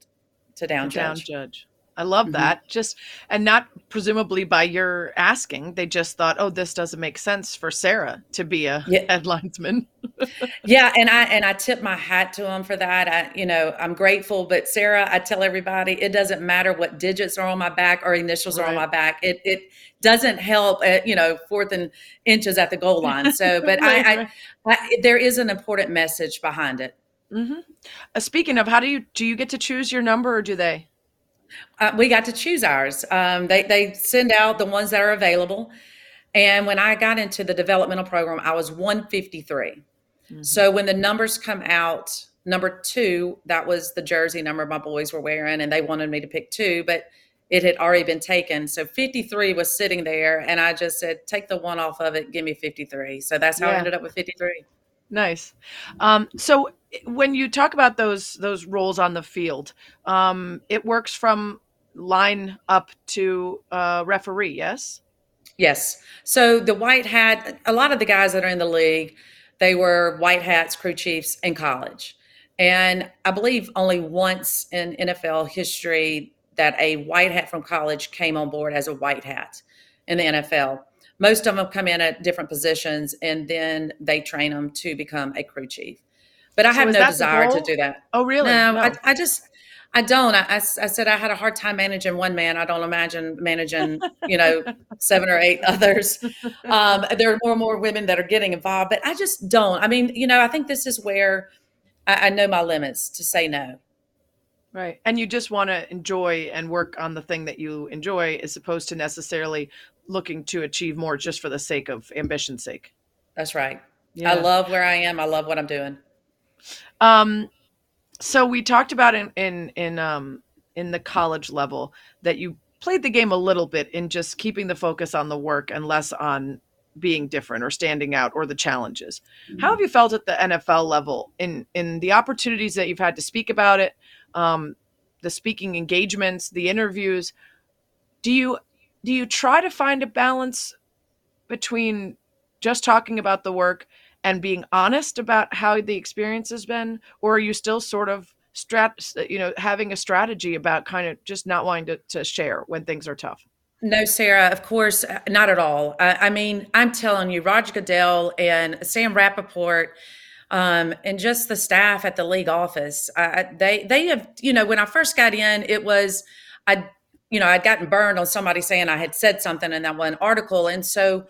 to down judge. Down judge. I love mm-hmm. that. Just and not presumably by your asking, they just thought, "Oh, this doesn't make sense for Sarah to be a yeah. headlinesman." yeah, and I and I tip my hat to him for that. I, you know, I'm grateful. But Sarah, I tell everybody, it doesn't matter what digits are on my back or initials right. are on my back. It it doesn't help. At, you know, fourth and inches at the goal line. So, but right, I, right. I, I, there is an important message behind it. Mm-hmm. Uh, speaking of, how do you do? You get to choose your number, or do they? Uh, we got to choose ours. Um, they they send out the ones that are available. And when I got into the developmental program, I was 153. Mm-hmm. So when the numbers come out, number two, that was the jersey number my boys were wearing, and they wanted me to pick two, but it had already been taken. So 53 was sitting there, and I just said, take the one off of it, give me 53. So that's how yeah. I ended up with 53. Nice. Um, so when you talk about those those roles on the field, um, it works from line up to uh, referee. Yes. Yes. So the white hat, a lot of the guys that are in the league, they were white hats, crew chiefs in college, and I believe only once in NFL history that a white hat from college came on board as a white hat in the NFL most of them come in at different positions and then they train them to become a crew chief. But I so have no desire to do that. Oh, really? No, no. I, I, just, I don't. I, I, I, said I had a hard time managing one man. I don't imagine managing, you know, seven or eight others. Um, there are more and more women that are getting involved, but I just don't. I mean, you know, I think this is where I, I know my limits to say no. Right. And you just want to enjoy and work on the thing that you enjoy as opposed to necessarily looking to achieve more just for the sake of ambition's sake. That's right. Yeah. I love where I am. I love what I'm doing. Um, so we talked about in in in um in the college level that you played the game a little bit in just keeping the focus on the work and less on being different or standing out or the challenges. Mm-hmm. How have you felt at the NFL level in in the opportunities that you've had to speak about it, um, the speaking engagements, the interviews? Do you do you try to find a balance between just talking about the work and being honest about how the experience has been or are you still sort of strat you know having a strategy about kind of just not wanting to, to share when things are tough no, Sarah, of course, uh, not at all. I, I, mean, I'm telling you, Roger Goodell and Sam Rapoport um, and just the staff at the league office, I, they they have, you know, when I first got in, it was I, you know, I'd gotten burned on somebody saying I had said something in that one article, and so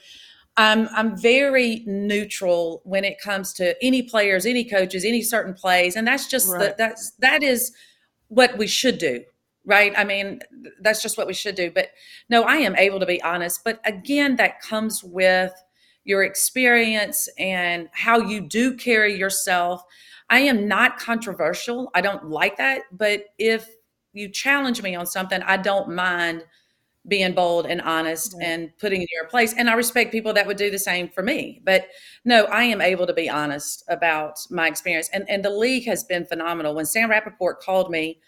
I'm I'm very neutral when it comes to any players, any coaches, any certain plays, and that's just right. the, that's that is what we should do, right? I mean, that's just what we should do. But no, I am able to be honest. But again, that comes with your experience and how you do carry yourself. I am not controversial. I don't like that, but if you challenge me on something, I don't mind being bold and honest and putting in your place. And I respect people that would do the same for me. But no, I am able to be honest about my experience. And and the league has been phenomenal. When Sam Rapoport called me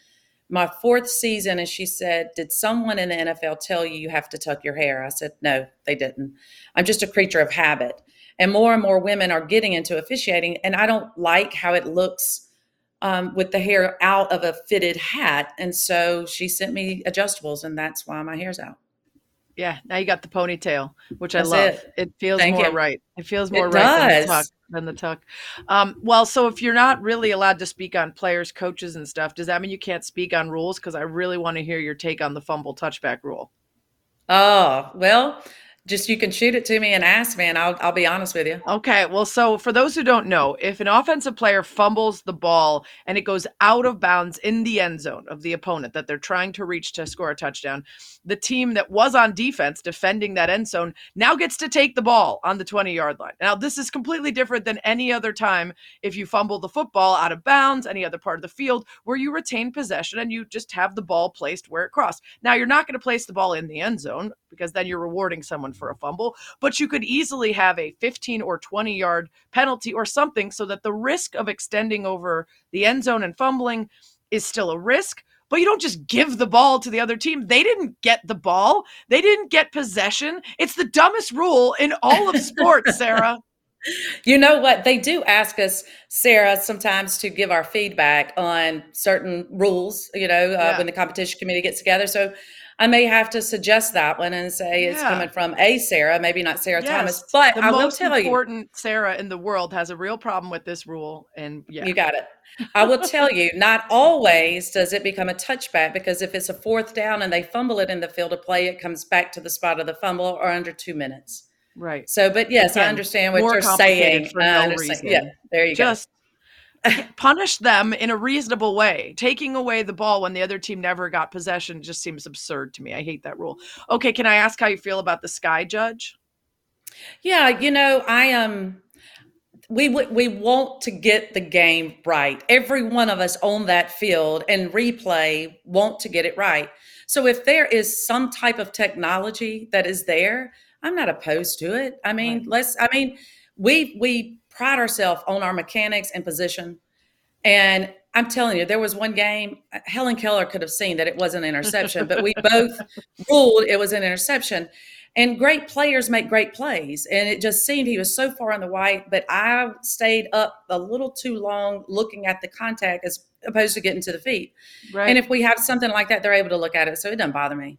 my fourth season and she said, Did someone in the NFL tell you you have to tuck your hair? I said, No, they didn't. I'm just a creature of habit. And more and more women are getting into officiating. And I don't like how it looks um, with the hair out of a fitted hat. And so she sent me adjustables, and that's why my hair's out. Yeah, now you got the ponytail, which that's I love. It, it feels Thank more you. right. It feels more it right than the tuck. Than the tuck. Um, well, so if you're not really allowed to speak on players, coaches, and stuff, does that mean you can't speak on rules? Because I really want to hear your take on the fumble touchback rule. Oh well, just you can shoot it to me and ask me and I'll, I'll be honest with you. Okay well so for those who don't know if an offensive player fumbles the ball and it goes out of bounds in the end zone of the opponent that they're trying to reach to score a touchdown the team that was on defense defending that end zone now gets to take the ball on the 20 yard line. Now this is completely different than any other time if you fumble the football out of bounds any other part of the field where you retain possession and you just have the ball placed where it crossed. Now you're not going to place the ball in the end zone because then you're rewarding someone for a fumble, but you could easily have a 15 or 20 yard penalty or something so that the risk of extending over the end zone and fumbling is still a risk. But you don't just give the ball to the other team. They didn't get the ball. They didn't get possession. It's the dumbest rule in all of sports, Sarah. You know what? They do ask us, Sarah, sometimes to give our feedback on certain rules, you know, uh, yeah. when the competition committee gets together. So I may have to suggest that one and say yeah. it's coming from a Sarah, maybe not Sarah yes. Thomas. But the I will tell you, important Sarah in the world has a real problem with this rule, and yeah, you got it. I will tell you, not always does it become a touchback because if it's a fourth down and they fumble it in the field of play, it comes back to the spot of the fumble or under two minutes. Right. So, but yes, Again, I understand what you're saying. For no reason. Yeah, there you Just punish them in a reasonable way. Taking away the ball when the other team never got possession just seems absurd to me. I hate that rule. Okay, can I ask how you feel about the sky judge? Yeah, you know, I am um, we we want to get the game right. Every one of us on that field and replay want to get it right. So if there is some type of technology that is there, I'm not opposed to it. I mean, right. let's I mean, we we pride ourselves on our mechanics and position. And I'm telling you, there was one game, Helen Keller could have seen that it was an interception, but we both ruled it was an interception. And great players make great plays. And it just seemed he was so far on the white, but I stayed up a little too long looking at the contact as opposed to getting to the feet. Right. And if we have something like that, they're able to look at it. So it doesn't bother me.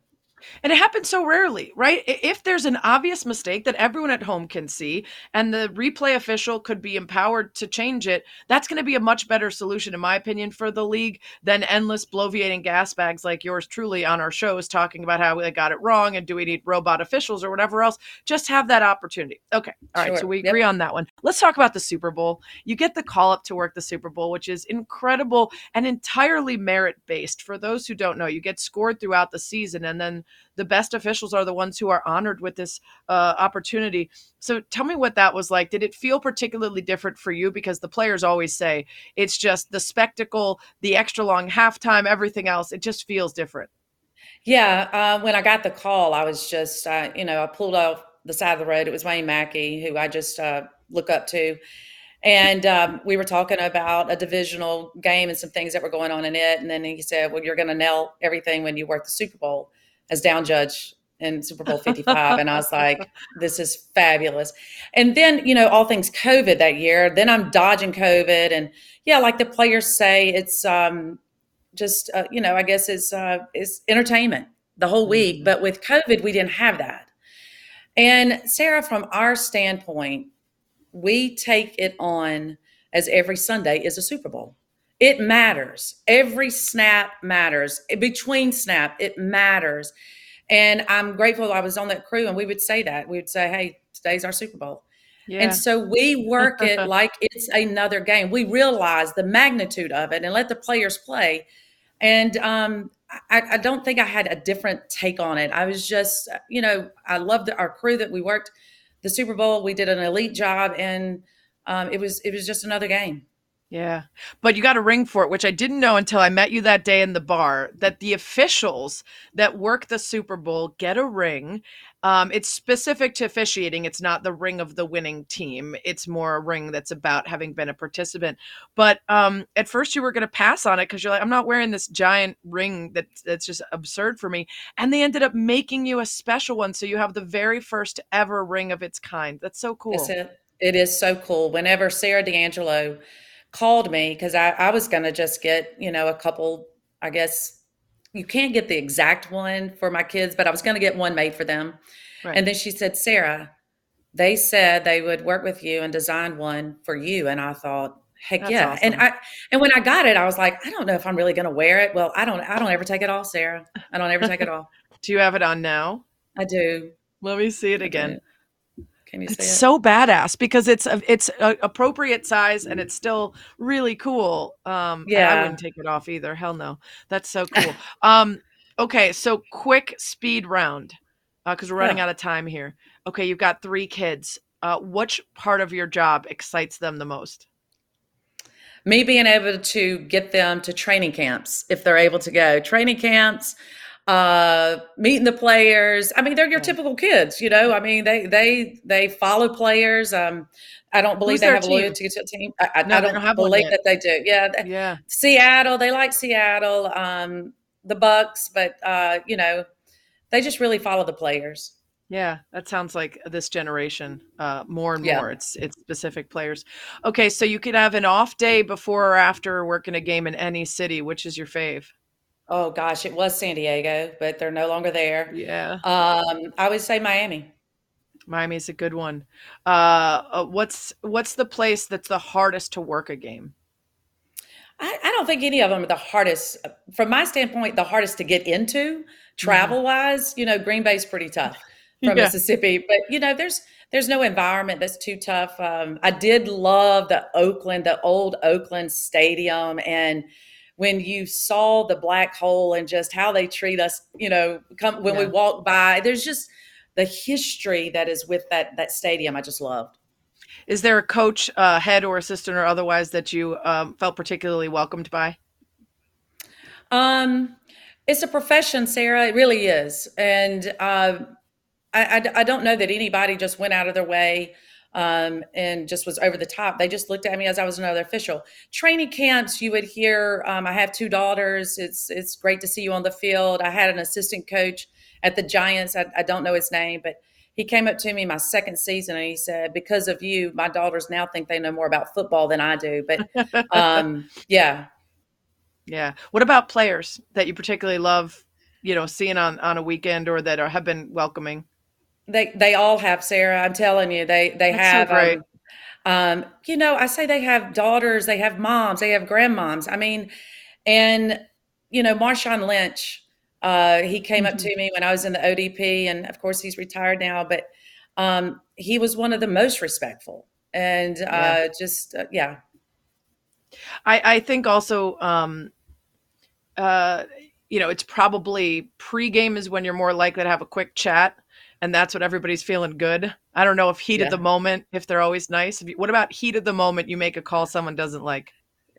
And it happens so rarely, right? If there's an obvious mistake that everyone at home can see and the replay official could be empowered to change it, that's going to be a much better solution, in my opinion, for the league than endless bloviating gas bags like yours truly on our shows talking about how they got it wrong and do we need robot officials or whatever else. Just have that opportunity. Okay. All right. Sure. So we Yep. agree on that one. Let's talk about the Super Bowl. You get the call up to work the Super Bowl, which is incredible and entirely merit based. For those who don't know, you get scored throughout the season and then the best officials are the ones who are honored with this uh, opportunity. So tell me what that was like. Did it feel particularly different for you? Because the players always say it's just the spectacle, the extra long halftime, everything else. It just feels different. Yeah, uh, when I got the call, I was just, uh, you know, I pulled off the side of the road. It was Wayne Mackie, who I just uh, look up to. And um, we were talking about a divisional game and some things that were going on in it. And then he said, Well, you're going to nail everything when you work the Super Bowl as down judge in Super Bowl 55. and I was like, This is fabulous. And then, you know, all things COVID that year, then I'm dodging COVID. And yeah, like the players say, it's, um, just uh, you know i guess it's uh, it's entertainment the whole week but with covid we didn't have that and sarah from our standpoint we take it on as every sunday is a super bowl it matters every snap matters between snap it matters and i'm grateful i was on that crew and we would say that we would say hey today's our super bowl Yeah. and so we work it like it's another game. We realize the magnitude of it and let the players play. And um, I, I don't think I had a different take on it. I was just, you know, I loved our crew that we worked the Super Bowl. We did an elite job, and um, it was it was just another game. Yeah. But you got a ring for it, which I didn't know until I met you that day in the bar, that the officials that work the Super Bowl get a ring. Um, it's specific to officiating. It's not the ring of the winning team. It's more a ring that's about having been a participant. But um, at first you were going to pass on it because you're like, I'm not wearing this giant ring that that's just absurd for me. And they ended up making you a special one. So you have the very first ever ring of its kind. That's so cool. It is so cool. Whenever Sarah D'Angelo called me, because I, I was going to just get, you know, a couple, I guess you can't get the exact one for my kids, but I was going to get one made for them. Right. And then she said, Sarah, they said they would work with you and design one for you. And I thought, heck That's yeah. And. I and when I got it, I was like, I don't know if I'm really gonna wear it. Well, I don't I don't ever take it off, Sarah. I don't ever take it off. Do you have it on now? I do. Let me see it I again. Can you It's it? so badass because it's a, it's a appropriate size and it's still really cool. Um, and I wouldn't take it off either. Hell no, that's so cool. um, okay, so quick speed round because we're running Yeah. out of time here. Okay, you've got three kids. Uh, which part of your job excites them the most? me being able to get them to training camps if they're able to go training camps uh meeting the players i mean they're your typical kids you know i mean they they they follow players um i don't believe Who's they have team? loyalty to a team i, I, No, I don't, don't believe that they do yeah Yeah, seattle they like seattle um the bucks but uh you know they just really follow the players yeah, that sounds like this generation. Uh, more and Yeah. more, it's it's specific players. Okay, so you could have an off day before or after working a game in any city. Which is your fave? Oh gosh it was san diego but they're no longer there Yeah. um i would say miami Miami's a good one. Uh, uh, what's what's the place that's the hardest to work a game? I, I don't think any of them are the hardest, from my standpoint, the hardest to get into travel wise. You know, Green Bay's pretty tough from Yeah. Mississippi, but you know, there's there's no environment that's too tough. Um, I did love the Oakland, the old Oakland Stadium, and when you saw the black hole and just how they treat us, you know, come when we walk by, there's just the history that is with that that stadium. I just loved. Is there a coach, uh, head or assistant or otherwise that you um, felt particularly welcomed by? Um, it's a profession, Sarah. It really is, and uh, I, I I don't know that anybody just went out of their way um, and just was over the top. They just looked at me as I was another official. Training camps, you would hear. Um, I have two daughters. It's it's great to see you on the field. I had an assistant coach at the Giants. I, I don't know his name, but he came up to me my second season and he said, "Because of you, my daughters now think they know more about football than I do." But um, yeah, Yeah. What about players that you particularly love? you know seeing on on a weekend or that are, have been welcoming? They they all have Sarah. I'm telling you, they they That's have. so. Um, um, you know, I say they have daughters, they have moms, they have grandmoms. I mean, and you know, Marshawn Lynch, uh, he came up Mm-hmm. to me when I was in the ODP, and of course he's retired now, but um, he was one of the most respectful and uh, Yeah. just uh, yeah, I, I think also, um, uh, you know, it's probably pregame is when you're more likely to have a quick chat, and that's what everybody's feeling good. I don't know if heat Yeah. of the moment, if they're always nice. If you, what about heat of the moment? You make a call someone doesn't like.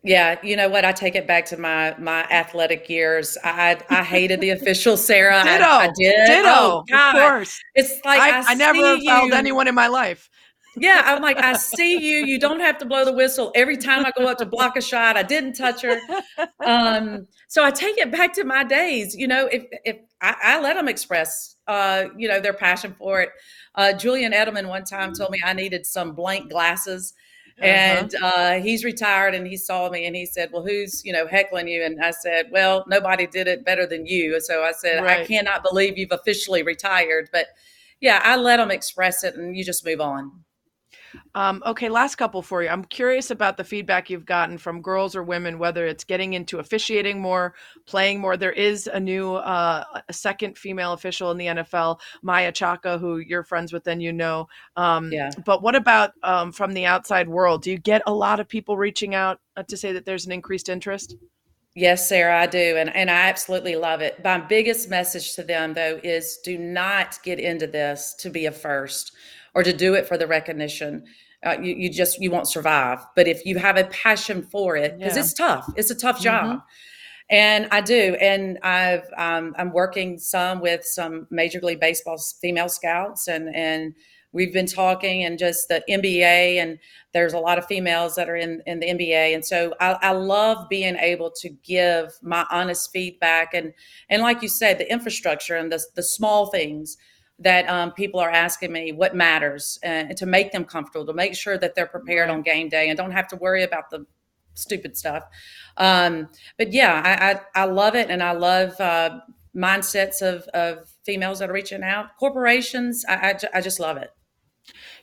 Yeah, you know what? I take it back to my my athletic years. I I hated the officials, Sarah. I- Ditto, I, did. ditto, Oh, of course. It's like I, I, I never fouled anyone in my life. Yeah, I'm like, I see you. You don't have to blow the whistle every time I go up to block a shot. I didn't touch her. Um, so I take it back to my days. You know, if if I, I let them express, uh, you know, their passion for it. Uh, Julian Edelman one time told me I needed some blank glasses. Uh-huh. And uh, he's retired, and he saw me, and he said, "Well, who's you know heckling you?" And I said, "Well, nobody did it better than you." So I said, "I cannot believe you've officially retired." But yeah, I let them express it, and you just move on. Um, okay, last couple for you. I'm curious about the feedback you've gotten from girls or women, whether it's getting into officiating more, playing more. There is a new, uh, a second female official in the NFL, Maia Chaka, who you're friends with and you know. Um, Yeah. But what about um, from the outside world? Do you get a lot of people reaching out uh, to say that there's an increased interest? Yes, Sarah, I do. And, and I absolutely love it. My biggest message to them, though, is do not get into this to be a first or to do it for the recognition. Uh, you, you just, you won't survive. But if you have a passion for it, because Yeah. it's tough, it's a tough job. And I do. And I've, um, I'm working some with some Major League Baseball female scouts and, and, We've been talking and just the NBA, and there's a lot of females that are in, in the NBA. And so I, I love being able to give my honest feedback and and like you said, the infrastructure and the, the small things that um, people are asking me what matters and to make them comfortable, to make sure that they're prepared on game day and don't have to worry about the stupid stuff. Um, but yeah, I, I, I love it. And I love uh, mindsets of, of females that are reaching out. Corporations, I, I, I just love it.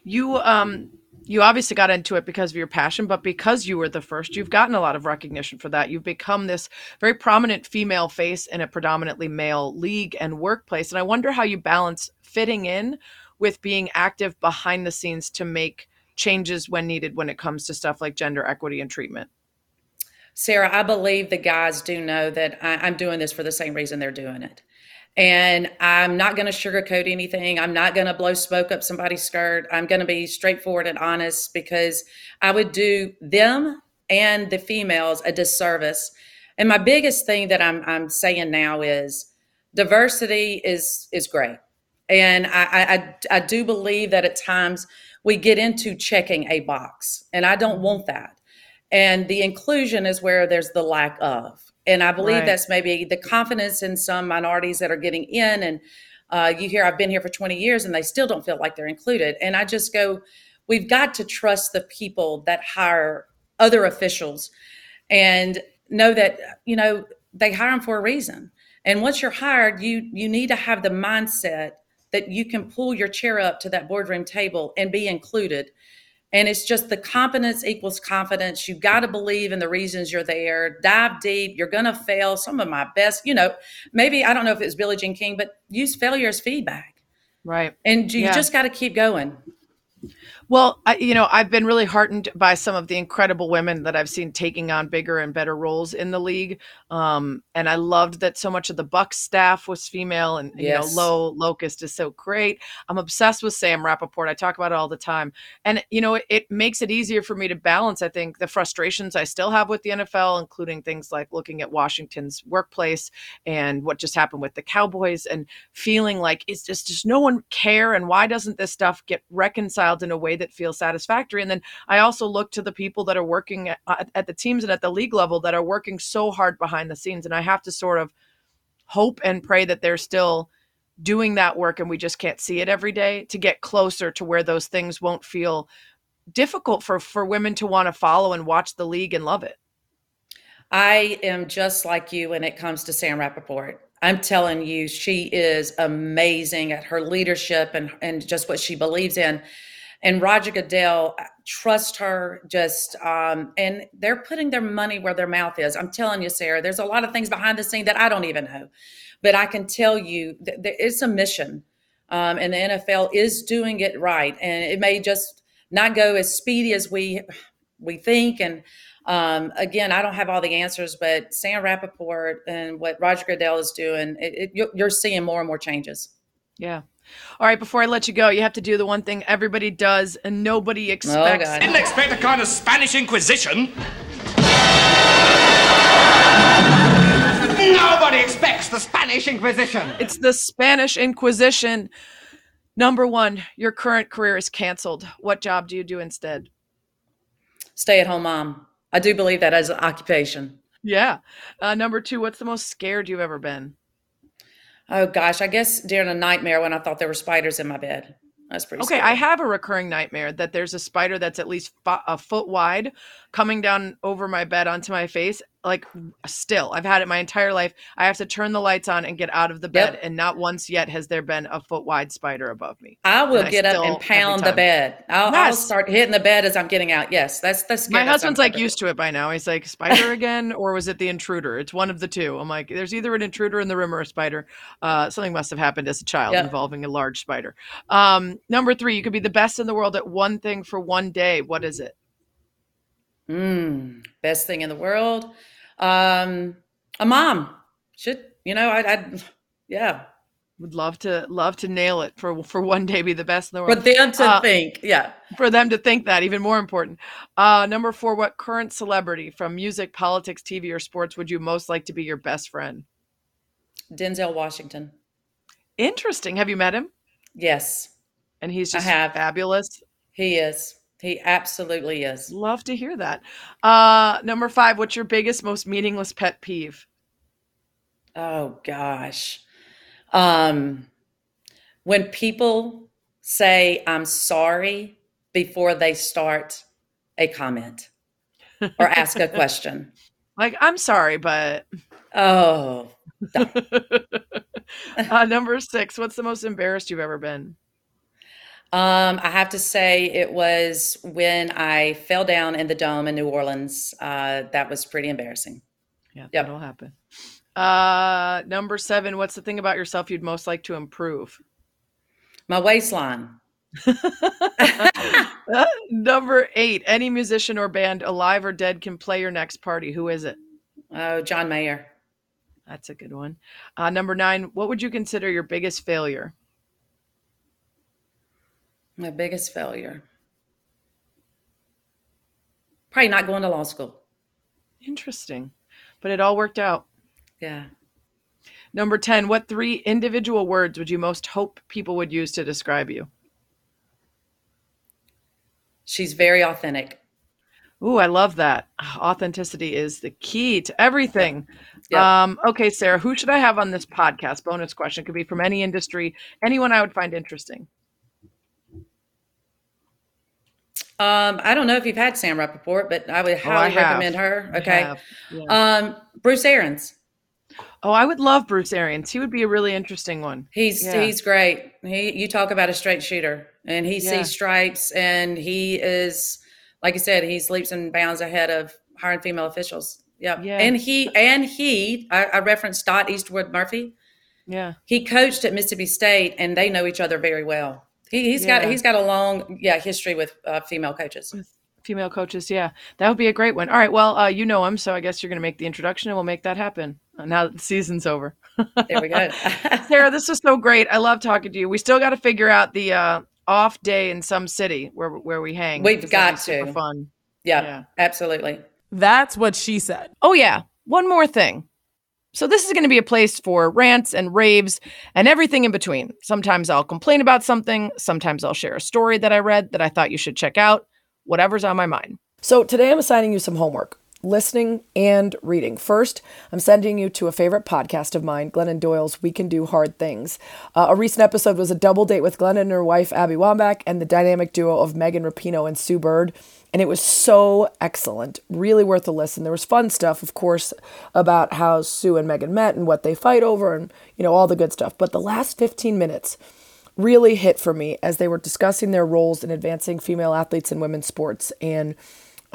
You um you obviously got into it because of your passion, but because you were the first, you've gotten a lot of recognition for that. You've become this very prominent female face in a predominantly male league and workplace. And I wonder how you balance fitting in with being active behind the scenes to make changes when needed when it comes to stuff like gender equity and treatment. Sarah, I believe the guys do know that I, I'm doing this for the same reason they're doing it. And I'm not going to sugarcoat anything. I'm not going to blow smoke up somebody's skirt. I'm going to be straightforward and honest because I would do them and the females a disservice. And my biggest thing that I'm, I'm saying now is diversity is is great. And I, I, I I do believe that at times we get into checking a box, and I don't want that. And the inclusion is where there's the lack of. And I believe Right. that's maybe the confidence in some minorities that are getting in. And uh, you hear, I've been here for 20 years and they still don't feel like they're included. And I just go, we've got to trust the people that hire other officials and know that, you know, they hire them for a reason. And once you're hired, you you need to have the mindset that you can pull your chair up to that boardroom table and be included. And it's just the competence equals confidence. You got to believe in the reasons you're there. Dive deep. You're going to fail. Some of my best, you know, maybe I don't know if it was Billie Jean King, but use failure as feedback. Right. And you Yeah. just got to keep going. Well, I, you know, I've been really heartened by some of the incredible women that I've seen taking on bigger and better roles in the league. Um, and I loved that so much of the Bucks staff was female, and you know, Lori Locust is so great. I'm obsessed with Sam Rapoport. I talk about it all the time, and you know, it, it makes it easier for me to balance. I think the frustrations I still have with the NFL, including things like looking at Washington's workplace and what just happened with the Cowboys, and feeling like it's just does no one care, and why doesn't this stuff get reconciled in a way that feels satisfactory? And then I also look to the people that are working at, at at the teams and at the league level that are working so hard behind the scenes, and I have to sort of hope and pray that they're still doing that work and we just can't see it every day to get closer to where those things won't feel difficult for for women to want to follow and watch the league and love it. I am just like you when it comes to Sam Rapoport. I'm telling you, she is amazing at her leadership and, and just what she believes in. And Roger Goodell, trust her just, um, and they're putting their money where their mouth is. I'm telling you, Sarah, there's a lot of things behind the scene that I don't even know. But I can tell you that it's a mission. Um, and the NFL is doing it right. And it may just not go as speedy as we we think. And um, again, I don't have all the answers, but Sam Rapoport and what Roger Goodell is doing, it, it, you're seeing more and more changes. Yeah. All right, before I let you go, you have to do the one thing everybody does and nobody expects. Oh, Didn't expect a kind of Spanish Inquisition. Nobody expects the Spanish Inquisition. It's the Spanish Inquisition. Number one, your current career is canceled. What job do you do instead? Stay at home mom. I do believe that as an occupation. Yeah. Uh, number two, what's the most scared you've ever been? Oh gosh, I guess during a nightmare when I thought there were spiders in my bed. That's pretty. Okay, scary. I have a recurring nightmare that there's a spider that's at least fo- a foot wide coming down over my bed onto my face. Like, still, I've had it my entire life. I have to turn the lights on and get out of the bed, Yep. and not once yet has there been a foot wide spider above me. I will And I get up and pound the bed. I'll, I'll start hitting the bed as I'm getting out. Yes, that's that's. My husband's like used to it by now. He's like, spider again, or was it the intruder? It's one of the two. I'm like, there's either an intruder in the room or a spider. Uh, something must have happened as a child Yep. involving a large spider. Um, number three, you could be the best in the world at one thing for one day. What is it? Mm, best thing in the world. Um, a mom should you know? I, I yeah. Would love to love to nail it for for one day, be the best in the world. For them to Uh, think, yeah. for them to think that, even more important. Uh, number four, what current celebrity from music, politics, TV, or sports would you most like to be your best friend? Denzel Washington. Interesting. Have you met him? Yes, And he's I just have. fabulous. he is. He absolutely is. Love to hear that. Uh, number five, what's your biggest, most meaningless pet peeve? Oh gosh. Um when people say I'm sorry before they start a comment or ask a question. Like, I'm sorry, but Oh, uh, number six, what's the most embarrassed you've ever been? Um, I have to say it was when I fell down in the dome in New Orleans. Uh, that was pretty embarrassing. Yeah, Yep. that'll happen. Uh, number seven, what's the thing about yourself you'd most like to improve? My waistline. Number eight, any musician or band, alive or dead, can play your next party. Who is it? Oh, John Mayer. That's a good one. Uh, number nine, what would you consider your biggest failure? My biggest failure. Probably not going to law school. Interesting, but it all worked out. Yeah. Number 10, what three individual words would you most hope people would use to describe you? She's very authentic. Ooh, I love that. Authenticity is the key to everything. Yep. Um, okay, Sarah, who should I have on this podcast? Bonus question could be from any industry, anyone I would find interesting. Um, I don't know if you've had Sam Rapoport, but I would Oh, I highly recommend her. Okay. yeah. Um, Bruce Arians. Oh, I would love Bruce Arians. He would be a really interesting one. He's Yeah. he's great. He you talk about a straight shooter, and he Yeah. sees stripes, and he is like I said, he's leaps and bounds ahead of hiring female officials. Yep. Yeah. And he and he I, I referenced Dot Eastwood Murphy. Yeah. He coached at Mississippi State, and they know each other very well. He, he's got he's got a long yeah history with uh, female coaches. Female coaches, yeah, that would be a great one. All right, well, uh, you know him, so I guess you're going to make the introduction, and we'll make that happen uh, now that the season's over. There we go. Sarah, this was so great. I love talking to you. We still got to figure out the uh, off day in some city where where we hang. We've got be super to. fun. yeah, Yeah. absolutely. That's what she said. Oh yeah, one more thing. So this is going to be a place for rants and raves and everything in between. Sometimes I'll complain about something. Sometimes I'll share a story that I read that I thought you should check out. Whatever's on my mind. So today I'm assigning you some homework. listening and reading. First, I'm sending you to a favorite podcast of mine, Glennon Doyle's We Can Do Hard Things. Uh, a recent episode was a double date with Glennon and her wife, Abby Wambach, and the dynamic duo of Megan Rapinoe and Sue Bird. And it was so excellent. Really worth a listen. There was fun stuff, of course, about how Sue and Megan met and what they fight over and, you know, all the good stuff. But the last 15 minutes, really hit for me as they were discussing their roles in advancing female athletes in women's sports and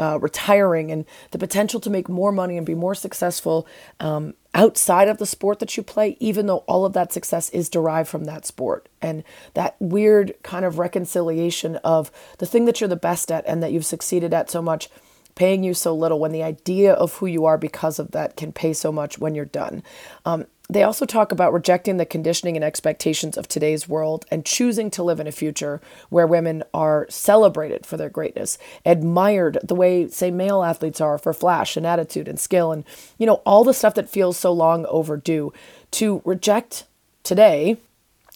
uh, retiring and the potential to make more money and be more successful um, outside of the sport that you play, even though all of that success is derived from that sport. And that weird kind of reconciliation of the thing that you're the best at and that you've succeeded at so much paying you so little when the idea of who you are because of that can pay so much when you're done. Um, they also talk about rejecting the conditioning and expectations of today's world and choosing to live in a future where women are celebrated for their greatness, admired the way, say, male athletes are for flash and attitude and skill and, you know, all the stuff that feels so long overdue. To reject today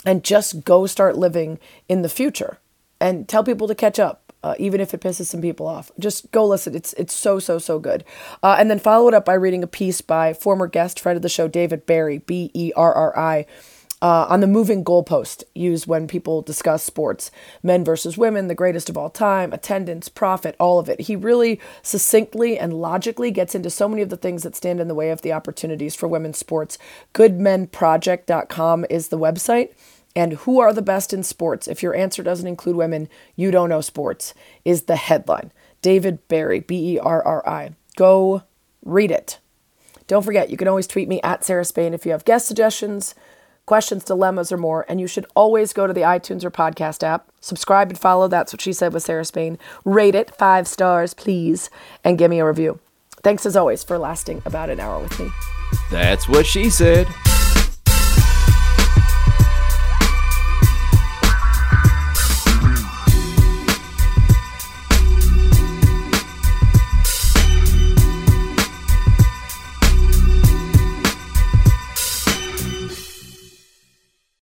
and just go start living in the future and tell people to catch up uh, even if it pisses some people off. Just go listen. It's it's so so so good. Uh, and then follow it up by reading a piece by former guest friend of the show David Berri, B E R R I. Uh, on the moving goalpost used when people discuss sports, men versus women, the greatest of all time, attendance, profit, all of it. He really succinctly and logically gets into so many of the things that stand in the way of the opportunities for women's sports. Goodmenproject.com is the website and who are the best in sports? If your answer doesn't include women, you don't know sports, is the headline. David Berri, B E R R I. Go read it. Don't forget, you can always tweet me at Sarah Spain if you have guest suggestions, questions, dilemmas, or more. And you should always go to the iTunes or podcast app, subscribe and follow. That's what she said with Sarah Spain. Rate it five stars, please, and give me a review. Thanks as always for lasting about an hour with me. That's what she said.